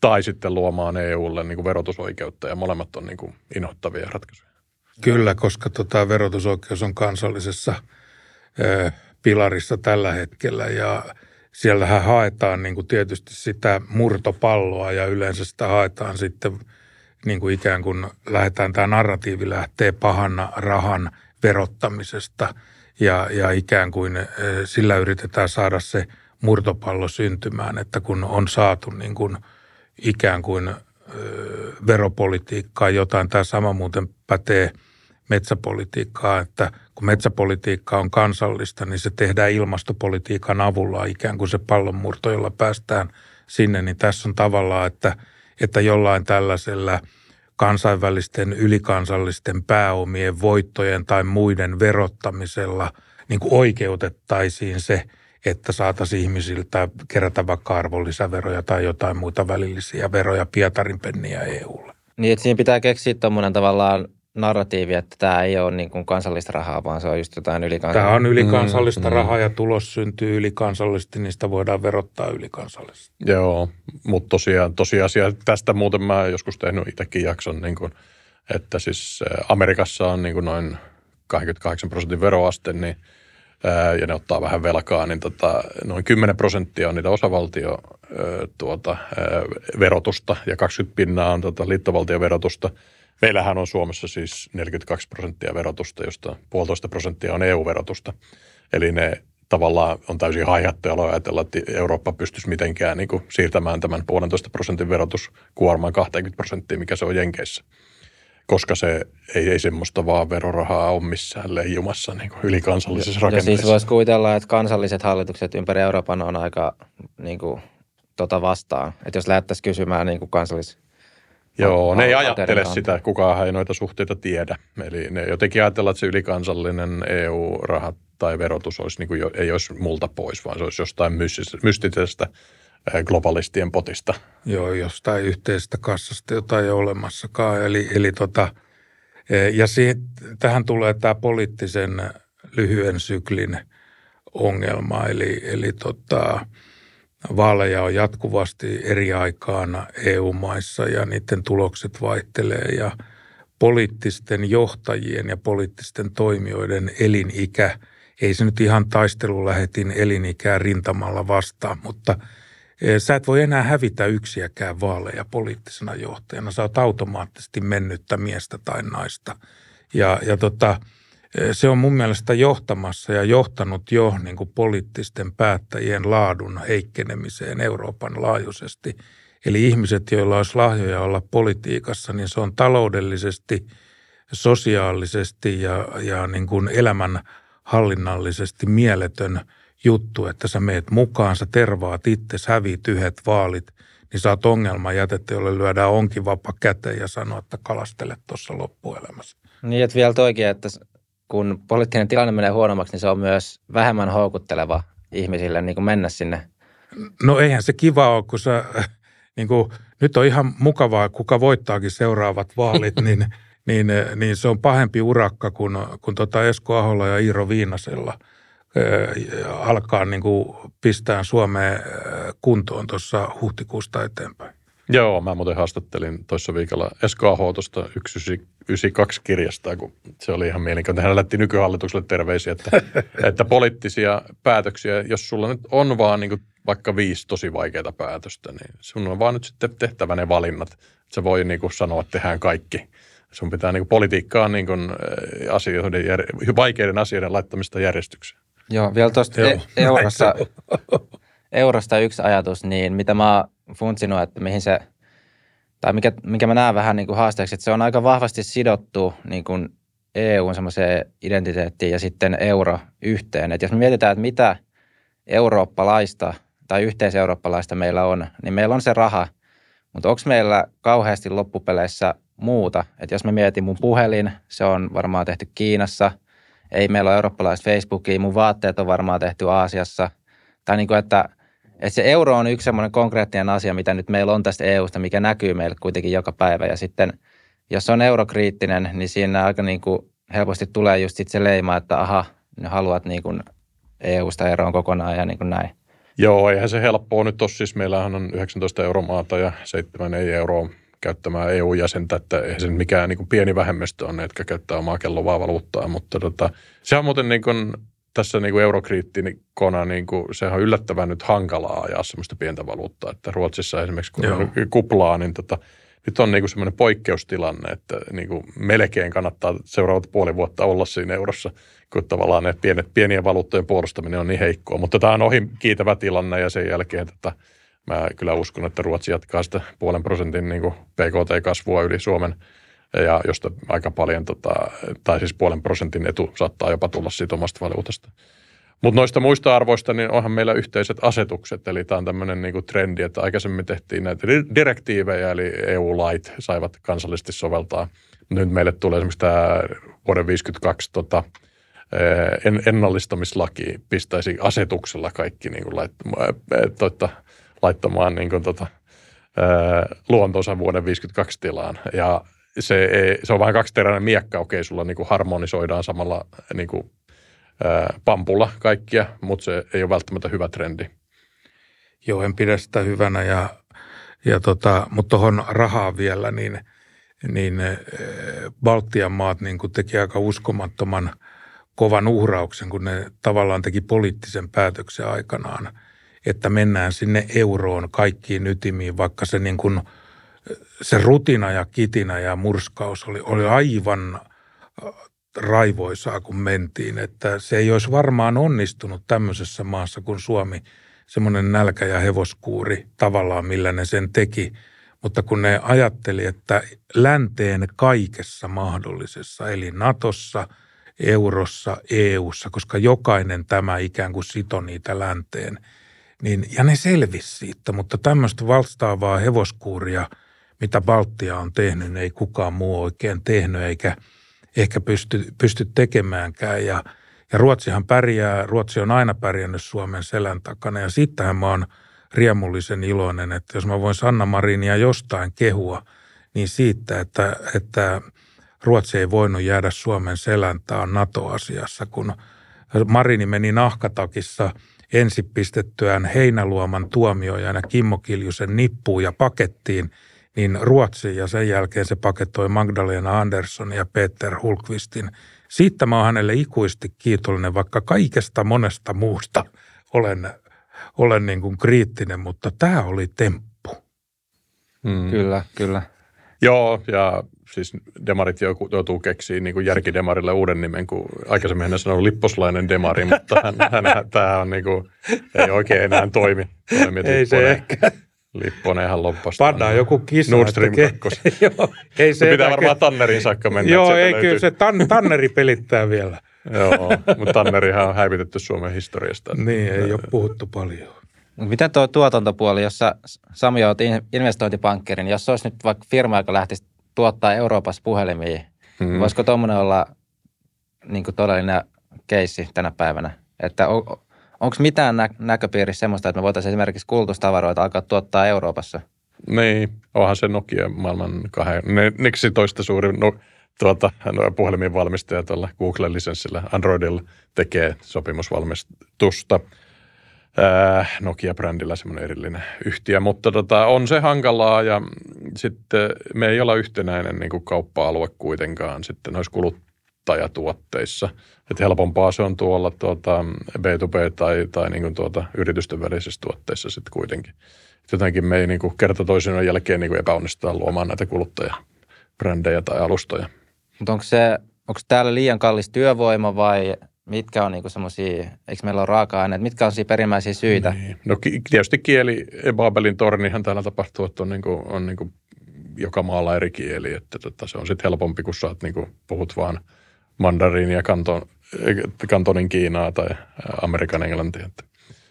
tai sitten luomaan EUlle niin kuin verotusoikeutta ja molemmat on niin kuin ratkaisuja. Kyllä, koska tota verotusoikeus on kansallisessa ö, pilarissa tällä hetkellä ja siellähän haetaan niin kuin tietysti sitä murtopalloa ja yleensä sitä haetaan sitten niin kuin ikään kuin lähdetään, tämä narratiivi lähtee pahan rahan verottamisesta ja, ja ikään kuin ö, sillä yritetään saada se murtopallo syntymään, että kun on saatu niin kuin ikään kuin ö, veropolitiikkaa jotain. Tämä sama muuten pätee metsäpolitiikkaa, että kun metsäpolitiikka on kansallista, niin se tehdään ilmastopolitiikan avulla ikään kuin se pallonmurto, jolla päästään sinne. Niin tässä on tavallaan, että, että jollain tällaisella kansainvälisten ylikansallisten pääomien voittojen tai muiden verottamisella niin kuin oikeutettaisiin se, että saataisiin ihmisiltä kerätä vaikka arvonlisäveroja tai jotain muita välillisiä veroja Pietarin penniä EUlle. Niin, että siinä pitää keksiä tuommoinen tavallaan narratiivi, että tämä ei ole niin kuin kansallista rahaa, vaan se on just jotain ylikansallista. Tämä on ylikansallista Mm, mm. rahaa ja tulos syntyy ylikansallisesti, niin sitä voidaan verottaa ylikansallisesti. Joo, mutta tosiaan, tosiasia, tästä muuten mä joskus tehnyt itsekin jakson, niin kuin, että siis Amerikassa on niin kuin noin 28 prosentin veroaste, niin, ja ne ottaa vähän velkaa, niin tota, noin 10 prosenttia on niitä osavaltio tuota, verotusta ja 20 pinnaa on tota, liittovaltioverotusta. Meillähän on Suomessa siis 42 prosenttia verotusta, josta puolitoista prosenttia on EU-verotusta. Eli ne tavallaan on täysin haihattelua ajatella, että Eurooppa pystyisi mitenkään niin kuin siirtämään tämän puolentoista prosentin verotuskuorman 20 prosenttia, mikä se on Jenkeissä. Koska se ei, ei semmoista vaan verorahaa ole missään leijumassa niin kuin ylikansallisessa Ja rakenteessa. siis voisi kuvitella, että kansalliset hallitukset ympäri Euroopan on aika niin kuin, tota vastaan. Että jos lähdettäisiin kysymään niin kuin kansallis... Joo, ne ei ajattele sitä, kukaan ei noita suhteita tiedä. Eli ne jotenkin ajatellaan, että se ylikansallinen EU-raha tai verotus olisi, niin kuin jo, ei olisi multa pois, vaan se olisi jostain mystis- mystisestä globalistien potista. Joo, jostain yhteisestä kassasta, jota ei ole olemassakaan. Eli, eli tota, eh, ja siitä, tähän tulee tämä poliittisen lyhyen syklin ongelma. Eli, eli tota, vaaleja on jatkuvasti eri aikaan EU-maissa ja niiden tulokset vaihtelee ja poliittisten johtajien ja poliittisten toimijoiden elinikä, ei se nyt ihan taistelulähetin elinikää rintamalla vastaan, mutta eh, sä et voi enää hävitä yksiäkään vaaleja poliittisena johtajana. Sä oot automaattisesti mennyttä miestä tai naista. Ja, ja tota, se on mun mielestä johtamassa ja johtanut jo niin kuin poliittisten päättäjien laadun heikkenemiseen Euroopan laajuisesti. Eli ihmiset, joilla olisi lahjoja olla politiikassa, niin se on taloudellisesti, sosiaalisesti ja, ja niin kuin elämän hallinnallisesti mieletön juttu, että sä meet mukaan, sä tervaat itse, hävit yhdet vaalit, niin oot ongelma jätettä, jolle lyödään onkin vapaa käteen ja sanoo, että kalastele tuossa loppuelämässä. Niin, että vielä toikin, että kun poliittinen tilanne menee huonommaksi, niin se on myös vähemmän houkutteleva ihmisille niin kuin mennä sinne. No eihän se kiva ole, kun sä, [laughs] niin kuin, nyt on ihan mukavaa, kuka voittaakin seuraavat vaalit, [laughs] niin, niin, niin se on pahempi urakka kuin, kuin tota Esko Aholla ja Iiro Viinasella äh, alkaa niin kuin pistää Suomeen äh, kuntoon tuossa huhtikuusta eteenpäin. Joo, mä muuten haastattelin toissa viikolla Esko Aho tuosta 192 kirjasta, kun se oli ihan mielenkiintoinen. Hän lähti nykyhallitukselle terveisiä, että, [laughs] että poliittisia päätöksiä, jos sulla nyt on vaan niin kuin vaikka viisi tosi vaikeaa päätöstä, niin sun on vaan nyt sitten tehtävä ne valinnat. Se voi niin kuin sanoa, että tehdään kaikki. Sun pitää niin kuin politiikkaa niin kuin eh, asioiden, vaikeiden asioiden laittamista järjestykseen. Joo, vielä tuosta e- eurosta, [laughs] eurosta yksi ajatus, niin mitä mä oon funtsinut, että mihin se tai mikä, mikä mä näen vähän niin kuin haasteeksi, että se on aika vahvasti sidottu niin kuin EUn semmoiseen identiteettiin ja sitten euro yhteen. Että jos me mietitään, että mitä eurooppalaista tai yhteiseurooppalaista meillä on, niin meillä on se raha, mutta onko meillä kauheasti loppupeleissä muuta? Että jos mä mietin mun puhelin, se on varmaan tehty Kiinassa, ei meillä ole eurooppalaista Facebookia, mun vaatteet on varmaan tehty Aasiassa. Tai niin kuin, että, että se euro on yksi semmoinen konkreettinen asia, mitä nyt meillä on tästä EUsta, mikä näkyy meille kuitenkin joka päivä. Ja sitten jos on eurokriittinen, niin siinä aika niin kuin helposti tulee just sit se leima, että aha, ne haluat niin kuin EUsta eroon kokonaan ja niin kuin näin. Joo, eihän se helppoa nyt ole. Siis meillähän on 19 euromaata ja 7 ei euroa käyttämään EU-jäsentä, että eihän se mikään niin kuin pieni vähemmistö on jotka käyttää omaa kellovaa valuuttaa, mutta tota, se on muuten niin kuin, tässä niin kuin eurokriittikona, niin kuin, sehän on yllättävän nyt hankalaa ajaa sellaista pientä valuuttaa, että Ruotsissa esimerkiksi kun Joo. on kuplaa, niin tota, nyt on niin kuin semmoinen poikkeustilanne, että niin kuin melkein kannattaa seuraavat puoli vuotta olla siinä eurossa, kun tavallaan ne pienet, pienien valuuttojen puolustaminen on niin heikkoa. Mutta tämä on ohi kiitävä tilanne ja sen jälkeen että mä kyllä uskon, että Ruotsi jatkaa sitä puolen prosentin niin kuin PKT-kasvua yli Suomen ja josta aika paljon, tota, tai siis puolen prosentin etu saattaa jopa tulla siitä omasta valuutasta. Mutta noista muista arvoista, niin onhan meillä yhteiset asetukset, eli tämä on tämmöinen niinku trendi, että aikaisemmin tehtiin näitä direktiivejä, eli EU-lait saivat kansallisesti soveltaa. Nyt meille tulee esimerkiksi tämä vuoden 1952 tota, en, ennallistamislaki pistäisi asetuksella kaikki niin kuin lait, toitta, laittamaan niin kuin, tota, luontonsa vuoden 52 tilaan. Ja se, ei, se on vain kaksiteräinen miekka, okei, sulla niin kuin harmonisoidaan samalla niin kuin pampulla kaikkia, mutta se ei ole välttämättä hyvä trendi. Joo, en pidä sitä hyvänä, ja, ja tota, mutta tuohon rahaa vielä, niin, niin Baltian maat niin kuin teki aika uskomattoman kovan uhrauksen, kun ne tavallaan teki poliittisen päätöksen aikanaan, että mennään sinne euroon kaikkiin ytimiin, vaikka se niin kuin, se rutina ja kitina ja murskaus oli, oli aivan raivoisaa, kun mentiin. Että se ei olisi varmaan onnistunut tämmöisessä maassa kuin Suomi, semmoinen nälkä- ja hevoskuuri tavallaan, millä ne sen teki. Mutta kun ne ajatteli, että länteen kaikessa mahdollisessa, eli Natossa, eurossa, EUssa, koska jokainen tämä ikään kuin sito niitä länteen, niin, ja ne selvisi siitä, mutta tämmöistä vastaavaa hevoskuuria, mitä Baltia on tehnyt, ei kukaan muu oikein tehnyt, eikä – ehkä pysty, pysty tekemäänkään. Ja, ja Ruotsihan pärjää, Ruotsi on aina pärjännyt Suomen selän takana. Ja sittenhän mä oon riemullisen iloinen, että jos mä voin Sanna Marinia jostain kehua, niin siitä, että, että Ruotsi ei voinut jäädä Suomen selän taan NATO-asiassa, kun Marini meni nahkatakissa ensi pistettyään Heinäluoman tuomiojan ja Kimmo Kiljusen nippuun ja pakettiin – niin Ruotsi ja sen jälkeen se pakettoi Magdalena Andersson ja Peter Hulkvistin. Siitä mä oon hänelle ikuisesti kiitollinen, vaikka kaikesta monesta muusta olen, olen niin kuin kriittinen, mutta tämä oli temppu. Mm. Kyllä, kyllä. Joo, ja siis demarit joutuu keksiä niin kuin järkidemarille uuden nimen, kun aikaisemmin hän sanoi lipposlainen demari, mutta hän, hän, hän, tämä on niin kuin, ei oikein enää toimi. Ei se ehkä. Lipponen ihan loppasta. Pannaan joku kisa. Nord Stream 2. [laughs] joo, ei se pitää varmaan Tannerin saakka mennä. Joo, ei löytyy. kyllä se tan, Tanneri pelittää vielä. [laughs] joo, mutta Tannerihan on häivitetty Suomen historiasta. Niin, ei ole puhuttu paljon. Miten tuo tuotantopuoli, jossa Sami olet investointipankkerin, jos olisi nyt vaikka firma, joka lähtisi tuottaa Euroopassa puhelimia, hmm. voisiko tuommoinen olla niin todellinen keissi tänä päivänä? Että Onko mitään nä- näköpiirissä semmoista, että me voitaisiin esimerkiksi kulutustavaroita alkaa tuottaa Euroopassa? Niin, onhan se Nokia maailman kahden, neksi toista suurin no, tuota, no, puhelimin valmistaja tuolla Google-lisenssillä Androidilla tekee sopimusvalmistusta. Nokia-brändillä semmoinen erillinen yhtiö, mutta tota, on se hankalaa ja sitten me ei olla yhtenäinen niin kuin kauppa-alue kuitenkaan sitten noissa kulut, kuluttajatuotteissa. Että helpompaa se on tuolla tuota B2B tai, tai niin kuin tuota yritysten välisissä tuotteissa sitten kuitenkin. Et jotenkin me ei niin kuin kerta toisensa jälkeen niin kuin epäonnistuta luomaan näitä kuluttajabrändejä tai alustoja. Mutta onko se, onko täällä liian kallis työvoima vai mitkä on niinku semmoisia, eikö meillä ole raaka-aineet, mitkä on perimmäisiä syitä? Niin. No tietysti kieli, Babelin tornihan täällä tapahtuu, että on, niinku, on niinku joka maalla eri kieli, että tota, se on sitten helpompi, kun sä niin kuin, puhut vaan mandariin ja kanton, kantonin Kiinaa tai Amerikan englantia.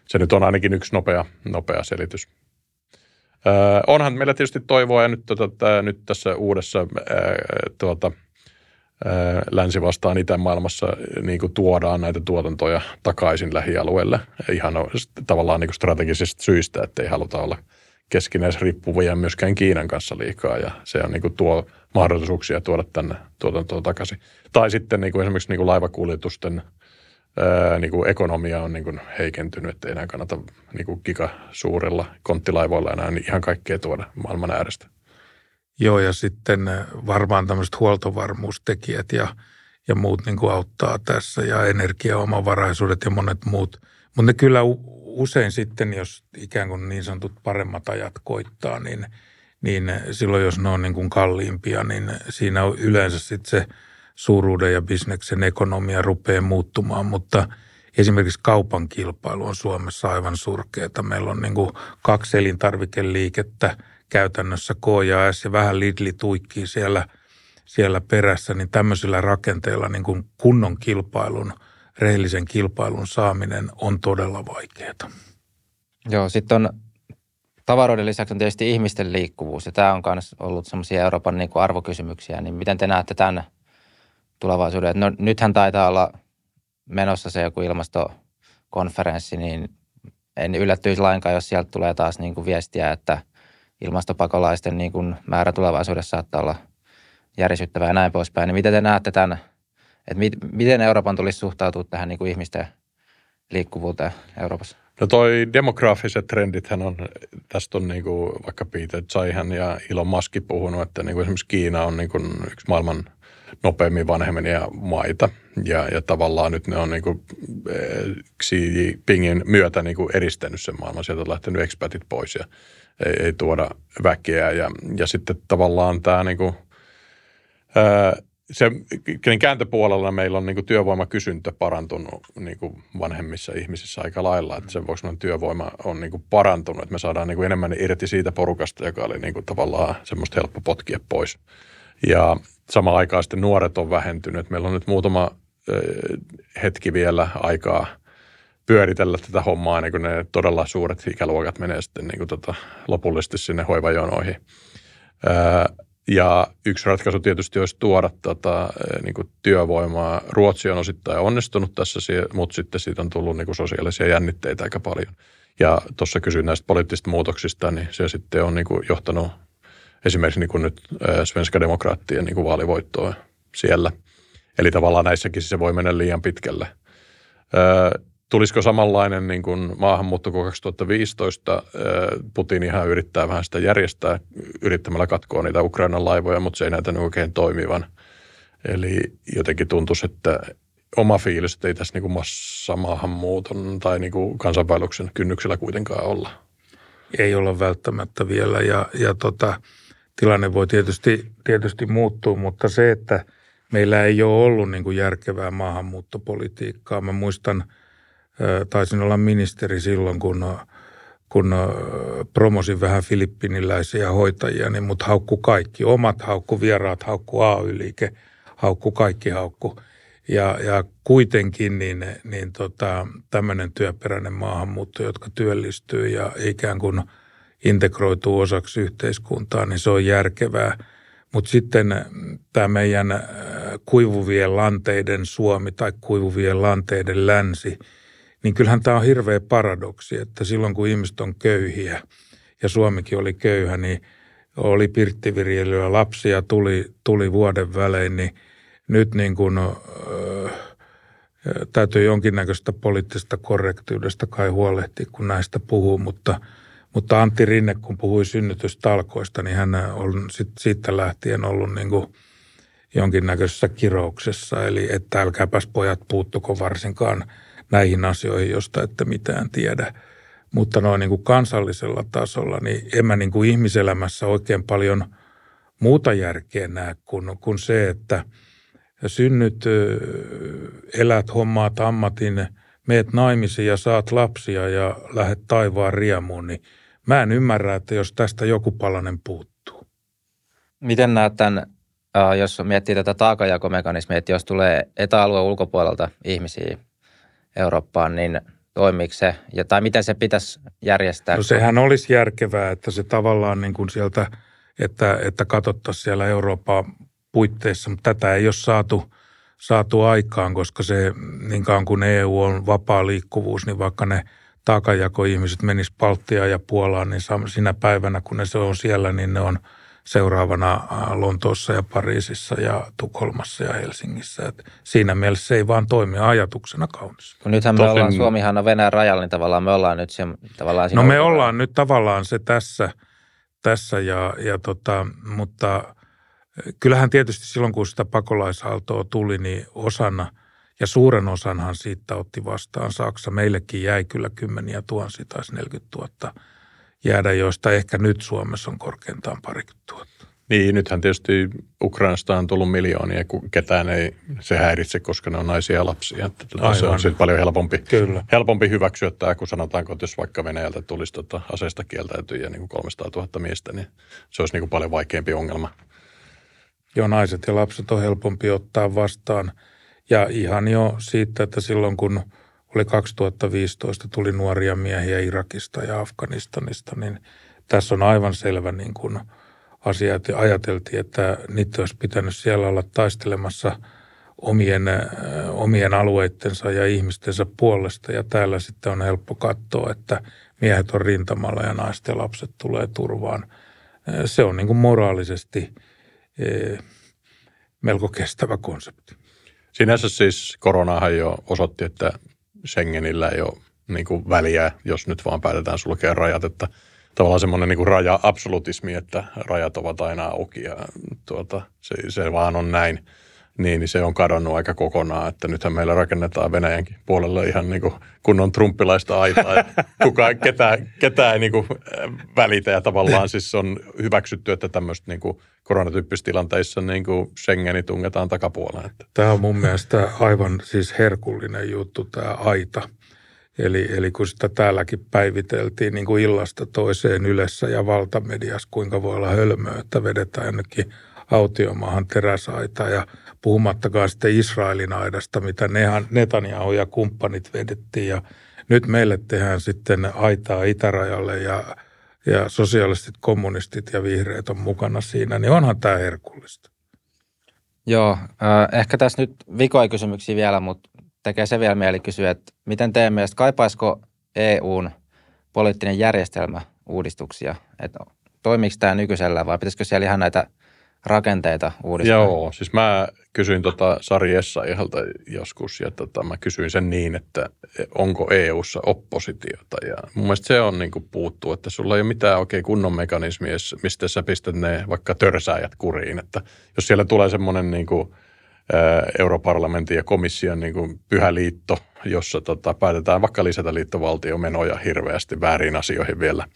Se nyt on ainakin yksi nopea, nopea selitys. Öö, onhan meillä tietysti toivoa ja nyt, tota, nyt tässä uudessa öö, tuota, länsi vastaan itämaailmassa niin tuodaan näitä tuotantoja takaisin lähialueelle ihan tavallaan niin strategisista syistä, että ei haluta olla keskinäisriippuvia myöskään Kiinan kanssa liikaa ja se on niin kuin tuo mahdollisuuksia tuoda tänne tuotantoa takaisin. Tai sitten niin kuin esimerkiksi niin kuin laivakuljetusten ää, niin kuin ekonomia on niin kuin heikentynyt, että ei enää kannata niin kuin gigasuurilla konttilaivoilla enää niin ihan kaikkea tuoda maailman äärestä. Joo, ja sitten varmaan tämmöiset huoltovarmuustekijät ja, ja muut niin kuin auttaa tässä ja energiaomavaraisuudet ja monet muut. Mutta ne kyllä usein sitten, jos ikään kuin niin sanotut paremmat ajat koittaa, niin, niin silloin jos ne on niin kuin kalliimpia, niin siinä on yleensä sitten se suuruuden ja bisneksen ekonomia rupeaa muuttumaan, mutta esimerkiksi kaupan kilpailu on Suomessa aivan surkeata. Meillä on niin kuin kaksi elintarvikeliikettä – käytännössä K ja S ja vähän Lidli tuikkii siellä, siellä perässä, niin tämmöisillä rakenteilla niin kuin kunnon kilpailun, rehellisen kilpailun saaminen on todella vaikeaa. Joo, sitten on tavaroiden lisäksi on tietysti ihmisten liikkuvuus ja tämä on myös ollut semmoisia Euroopan niin kuin arvokysymyksiä, niin miten te näette tämän tulevaisuuden? No, nythän taitaa olla menossa se joku ilmastokonferenssi, niin en yllättyisi lainkaan, jos sieltä tulee taas niin kuin viestiä, että ilmastopakolaisten niin kuin määrä tulevaisuudessa saattaa olla järisyttävää ja näin poispäin. Niin miten te näette tämän, että mit, miten Euroopan tulisi suhtautua tähän niin kuin ihmisten liikkuvuuteen Euroopassa? No toi demograafiset trendithän on, tästä on niin kuin vaikka Peter Zaihan ja Elon Musk puhunut, että niin kuin esimerkiksi Kiina on niin kuin yksi maailman nopeammin vanhemmenia maita. Ja, ja tavallaan nyt ne on niin kuin eh, Xi Jinpingin myötä niin kuin eristänyt sen maailman. Sieltä on lähtenyt expatit pois ja ei, ei tuoda väkeä. Ja, ja sitten tavallaan tämä niin kuin, ää, se niin kääntöpuolella meillä on niin kuin työvoimakysyntä parantunut niin kuin vanhemmissa ihmisissä aika lailla, että sen vuoksi työvoima on niin kuin parantunut, että me saadaan niin kuin enemmän irti siitä porukasta, joka oli niin kuin tavallaan semmoista helppo potkia pois. Ja samaan aikaan sitten nuoret on vähentynyt. Meillä on nyt muutama hetki vielä aikaa – pyöritellä tätä hommaa ennen kuin ne todella suuret ikäluokat menee sitten niin kuin tota, lopullisesti sinne hoivajonoihin. Ja yksi ratkaisu tietysti olisi tuoda tota, niin kuin työvoimaa. Ruotsi on osittain onnistunut tässä, mutta sitten siitä on tullut niin kuin sosiaalisia jännitteitä aika paljon. Ja tuossa kysyin näistä poliittisista muutoksista, niin se sitten on niin kuin johtanut esimerkiksi niin kuin nyt svenska demokraattien niin kuin vaalivoittoa siellä. Eli tavallaan näissäkin se voi mennä liian pitkälle. Tulisiko samanlainen niin kuin maahanmuutto kuin 2015? Putin ihan yrittää vähän sitä järjestää yrittämällä katkoa niitä Ukrainan laivoja, mutta se ei näytä oikein toimivan. Eli jotenkin tuntuisi, että oma fiilis, että ei tässä niin kuin massamaahanmuuton tai niin kuin kansainväluksen kynnyksellä kuitenkaan olla. Ei olla välttämättä vielä ja, ja tota, tilanne voi tietysti, tietysti muuttua, mutta se, että meillä ei ole ollut niin kuin järkevää maahanmuuttopolitiikkaa. Mä muistan – taisin olla ministeri silloin, kun, kun promosin vähän filippiniläisiä hoitajia, niin mut haukku kaikki. Omat haukku, vieraat haukku, AY-liike haukku, kaikki haukku. Ja, ja kuitenkin niin, niin tota, tämmöinen työperäinen maahanmuutto, jotka työllistyy ja ikään kuin integroituu osaksi yhteiskuntaa, niin se on järkevää. Mutta sitten tämä meidän kuivuvien lanteiden Suomi tai kuivuvien lanteiden länsi – niin kyllähän tämä on hirveä paradoksi, että silloin kun ihmiset on köyhiä ja Suomikin oli köyhä, niin oli pirttiviljelyä, lapsia tuli, tuli vuoden välein, niin nyt niin kuin, äh, täytyy jonkinnäköistä poliittista korrektiudesta kai huolehtia, kun näistä puhuu, mutta, mutta Antti Rinne, kun puhui synnytystalkoista, niin hän on sit, siitä lähtien ollut niin kuin jonkinnäköisessä kirouksessa, eli että älkääpäs pojat puuttuko varsinkaan – näihin asioihin, josta ette mitään tiedä. Mutta noin niin kuin kansallisella tasolla, niin en mä niin kuin ihmiselämässä oikein paljon muuta järkeä näe kuin, kuin se, että synnyt, elät, hommaat ammatin, meet naimisiin ja saat lapsia ja lähdet taivaan riemuun, niin mä en ymmärrä, että jos tästä joku palanen puuttuu. Miten näet tämän, jos miettii tätä taakajakomekanismia, että jos tulee etäalueen ulkopuolelta ihmisiä Eurooppaan, niin toimiiko se, ja, tai miten se pitäisi järjestää? No sehän olisi järkevää, että se tavallaan niin kuin sieltä, että, että katsottaisiin siellä Euroopan puitteissa, mutta tätä ei ole saatu, saatu aikaan, koska se niin kauan kuin EU on vapaa liikkuvuus, niin vaikka ne taakajakoihmiset menis Baltiaan ja Puolaan, niin sinä päivänä, kun ne se on siellä, niin ne on seuraavana Lontoossa ja Pariisissa ja Tukholmassa ja Helsingissä. Et siinä mielessä se ei vaan toimi ajatuksena kaunis. Kun nythän me Tosin... ollaan, Suomihan on Venäjän rajalla, niin tavallaan me ollaan nyt se, tavallaan No me ollaan nyt tavallaan se tässä, tässä ja, ja tota, mutta kyllähän tietysti silloin, kun sitä pakolaisaaltoa tuli, niin osana – ja suuren osanhan siitä otti vastaan Saksa. Meillekin jäi kyllä kymmeniä tuhansia, taisi 40 000 jäädä, joista ehkä nyt Suomessa on korkeintaan parikymmentä tuhatta. Niin, nythän tietysti Ukrainasta on tullut miljoonia, kun ketään ei se häiritse, koska ne on naisia ja lapsia. Että tuota, se on sitten paljon helpompi, Kyllä. helpompi hyväksyä tämä, kun sanotaanko, että jos vaikka Venäjältä tulisi tota aseista kieltäytyjä niin kuin 300 000 miestä, niin se olisi niin kuin paljon vaikeampi ongelma. Joo, naiset ja lapset on helpompi ottaa vastaan – ja ihan jo siitä, että silloin kun oli 2015, tuli nuoria miehiä Irakista ja Afganistanista, niin tässä on aivan selvä niin kuin asia, että ajateltiin, että niitä olisi pitänyt siellä olla taistelemassa omien, omien alueittensa ja ihmistensä puolesta. Ja täällä sitten on helppo katsoa, että miehet on rintamalla ja naisten lapset tulee turvaan. Se on niin kuin moraalisesti melko kestävä konsepti. Sinänsä siis koronahan jo osoitti, että Schengenillä ei ole niin kuin väliä, jos nyt vaan päätetään sulkea rajat, että tavallaan semmoinen niin raja-absolutismi, että rajat ovat aina auki ja tuota, se, se vaan on näin niin, niin se on kadonnut aika kokonaan, että nythän meillä rakennetaan Venäjänkin puolella ihan niin kuin kunnon trumpilaista aitaa ja kukaan, ketään, ketään ei niin kuin äh, välitä ja tavallaan siis on hyväksytty, että tämmöistä niin kuin koronatyyppisissä tilanteissa niin kuin Schengeni tungetaan takapuoleen. Tämä on mun mielestä aivan siis herkullinen juttu tämä aita. Eli, eli kun sitä täälläkin päiviteltiin niin kuin illasta toiseen ylessä ja valtamediassa, kuinka voi olla hölmöä, että vedetään jonnekin autiomaahan teräsaita ja puhumattakaan sitten Israelin aidasta, mitä Netanyahu ja kumppanit vedettiin ja nyt meille tehdään sitten aitaa itärajalle ja, ja sosiaalistit, kommunistit ja vihreät on mukana siinä, niin onhan tämä herkullista. Joo, äh, ehkä tässä nyt vikoja kysymyksiä vielä, mutta tekee se vielä mieli kysyä, että miten teidän mielestä kaipaisiko EUn poliittinen järjestelmä uudistuksia? Että toimiiko tämä nykyisellä vai pitäisikö siellä ihan näitä rakenteita uudistaa? Joo, siis mä kysyin tota Sari Essayalta joskus ja tota, mä kysyin sen niin, että onko EUssa oppositiota ja mun mielestä se on niin puuttuu, että sulla ei ole mitään oikein kunnon mekanismia, mistä sä pistät ne vaikka törsääjät kuriin, että jos siellä tulee semmoinen niin europarlamentin ja komission niin kuin pyhä liitto, jossa tota, päätetään vaikka lisätä liittovaltiomenoja hirveästi väärin asioihin vielä –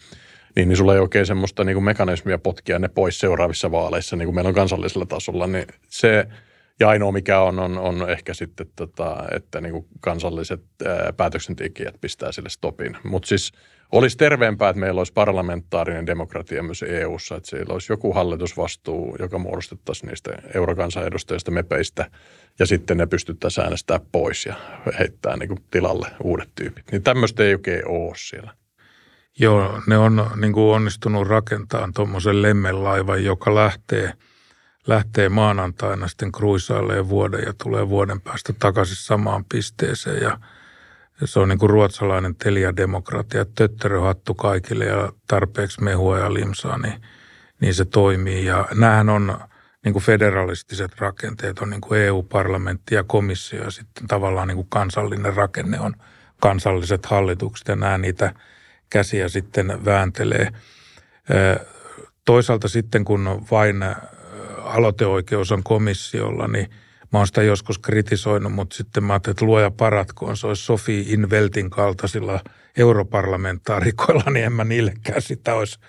niin, niin sulla ei oikein semmoista niin kuin mekanismia potkia ne pois seuraavissa vaaleissa, niin kuin meillä on kansallisella tasolla, niin se ja ainoa mikä on, on, on ehkä sitten, tota, että niin kuin kansalliset ää, päätöksentekijät pistää sille stopin. Mutta siis olisi terveempää, että meillä olisi parlamentaarinen demokratia myös EU-ssa, että siellä olisi joku hallitusvastuu, joka muodostettaisiin niistä eurokansanedustajista, mepeistä, ja sitten ne pystyttäisiin äänestää pois ja heittää niin kuin tilalle uudet tyypit. Niin tämmöistä ei oikein ole siellä. Joo, ne on niin kuin onnistunut rakentamaan tuommoisen lemmenlaivan, joka lähtee, lähtee maanantaina sitten kruisailee vuoden ja tulee vuoden päästä takaisin samaan pisteeseen. Ja se on niin kuin ruotsalainen teliademokratia, töttöröhattu kaikille ja tarpeeksi mehua ja limsaa, niin, niin se toimii. Ja näähän on niin kuin federalistiset rakenteet, on niin kuin EU-parlamentti ja komissio ja sitten tavallaan niin kuin kansallinen rakenne on kansalliset hallitukset ja nämä niitä – käsiä sitten vääntelee. Toisaalta sitten kun vain aloiteoikeus on komissiolla, niin mä oon sitä joskus kritisoinut, mutta sitten mä ajattelin, että luoja paratkoon, se olisi Sofi Inveltin kaltaisilla europarlamentaarikoilla, niin en mä niillekään sitä olisi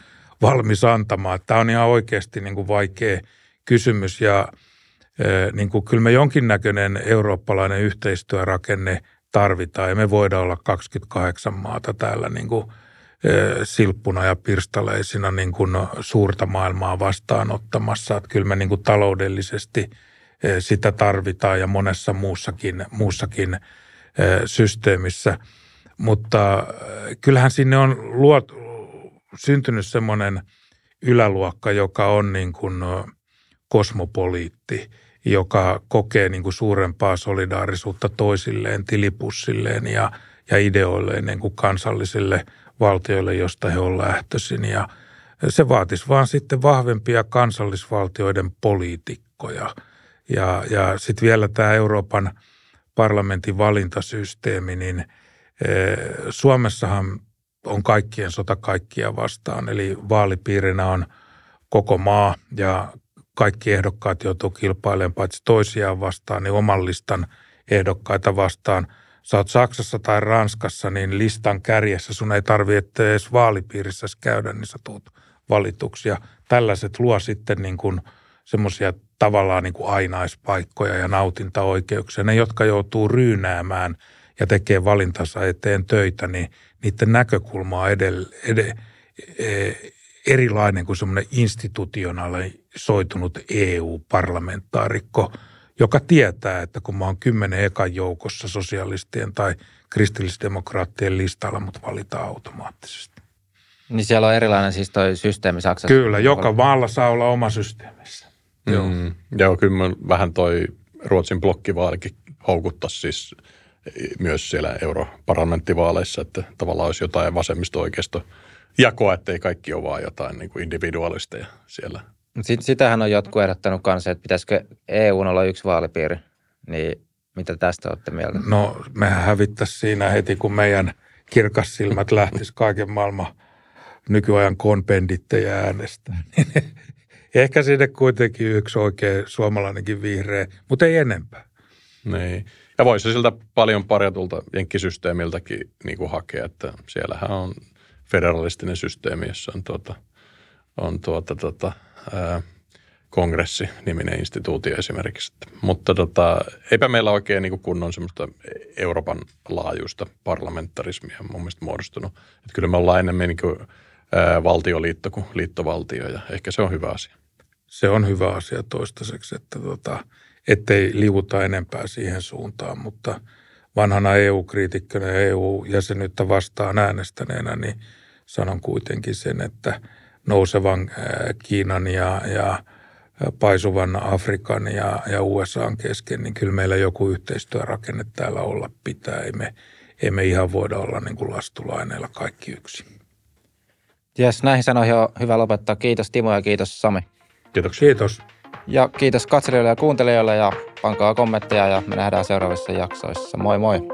valmis antamaan. Tämä on ihan oikeasti niin kuin vaikea kysymys ja niin kuin kyllä me jonkinnäköinen eurooppalainen yhteistyörakenne tarvitaan ja me voidaan olla 28 maata täällä niin kuin – silppuna ja pirstaleisina niin kuin suurta maailmaa vastaanottamassa. Että kyllä me niin kuin taloudellisesti sitä tarvitaan ja monessa muussakin, muussakin systeemissä. Mutta kyllähän sinne on luot, syntynyt semmoinen yläluokka, joka on niin kuin kosmopoliitti, joka kokee niin kuin suurempaa solidaarisuutta toisilleen, tilipussilleen ja, ja ideoilleen niin kuin kansallisille valtioille, josta he ovat lähtöisin. Ja se vaatisi vaan sitten vahvempia kansallisvaltioiden poliitikkoja. Ja, ja sitten vielä tämä Euroopan parlamentin valintasysteemi, niin eh, Suomessahan on kaikkien sota kaikkia vastaan. Eli vaalipiirinä on koko maa ja kaikki ehdokkaat joutuu kilpailemaan paitsi toisiaan vastaan, niin oman listan ehdokkaita vastaan. Sä oot Saksassa tai Ranskassa, niin listan kärjessä sun ei tarvitse edes vaalipiirissä käydä, niin sä tuut valituksi. Ja tällaiset luo sitten niin kuin semmoisia tavallaan niin kuin ainaispaikkoja ja nautintaoikeuksia. Ne, jotka joutuu ryynäämään ja tekee valintansa eteen töitä, niin niiden näkökulma on edelle, ed, e, erilainen kuin semmoinen institutionalisoitunut EU-parlamentaarikko, joka tietää, että kun mä oon kymmenen ekan joukossa sosialistien tai kristillisdemokraattien listalla, mut valitaan automaattisesti. Niin siellä on erilainen siis toi systeemi Saksassa? Kyllä, joka maalla saa olla oma systeemissä. Mm, joo. joo, kyllä vähän toi Ruotsin blokkivaalikin houkuttaisi siis myös siellä europarlamenttivaaleissa, että tavallaan olisi jotain vasemmisto-oikeisto jakoa, ettei kaikki ole vaan jotain niin kuin individualisteja siellä. Sitähän on jotkut ehdottanut kanssa, että pitäisikö EU olla yksi vaalipiiri, niin mitä tästä olette mieltä? No mehän hävittäisiin siinä heti, kun meidän kirkassilmät lähtis kaiken maailman nykyajan konpendittejä äänestää. [laughs] Ehkä sinne kuitenkin yksi oikein suomalainenkin vihreä, mutta ei enempää. Niin. Ja voisi siltä paljon parjatulta jenkkisysteemiltäkin niin kuin hakea, että siellähän on federalistinen systeemi, jossa on, tuota, on tuota, tuota, kongressi-niminen instituutio esimerkiksi. Mutta tota, eipä meillä oikein niin kunnon semmoista Euroopan laajuista parlamentarismia mun mielestä muodostunut. Että kyllä me ollaan enemmän niin kuin, ää, valtioliitto kuin liittovaltio ja ehkä se on hyvä asia. Se on hyvä asia toistaiseksi, että tota, ettei liuta enempää siihen suuntaan, mutta vanhana EU-kriitikkönä ja EU-jäsenyyttä vastaan äänestäneenä, niin sanon kuitenkin sen, että nousevan Kiinan ja, ja paisuvan Afrikan ja, ja USAn kesken, niin kyllä meillä joku yhteistyörakenne täällä olla pitää. Ei me, ei me ihan voida olla niin kuin lastulaineilla kaikki yksin. Jes, näihin sanoihin on hyvä lopettaa. Kiitos Timo ja kiitos Sami. Kiitoksia. Kiitos. Ja kiitos katselijoille ja kuuntelijoille ja pankaa kommentteja ja me nähdään seuraavissa jaksoissa. Moi moi!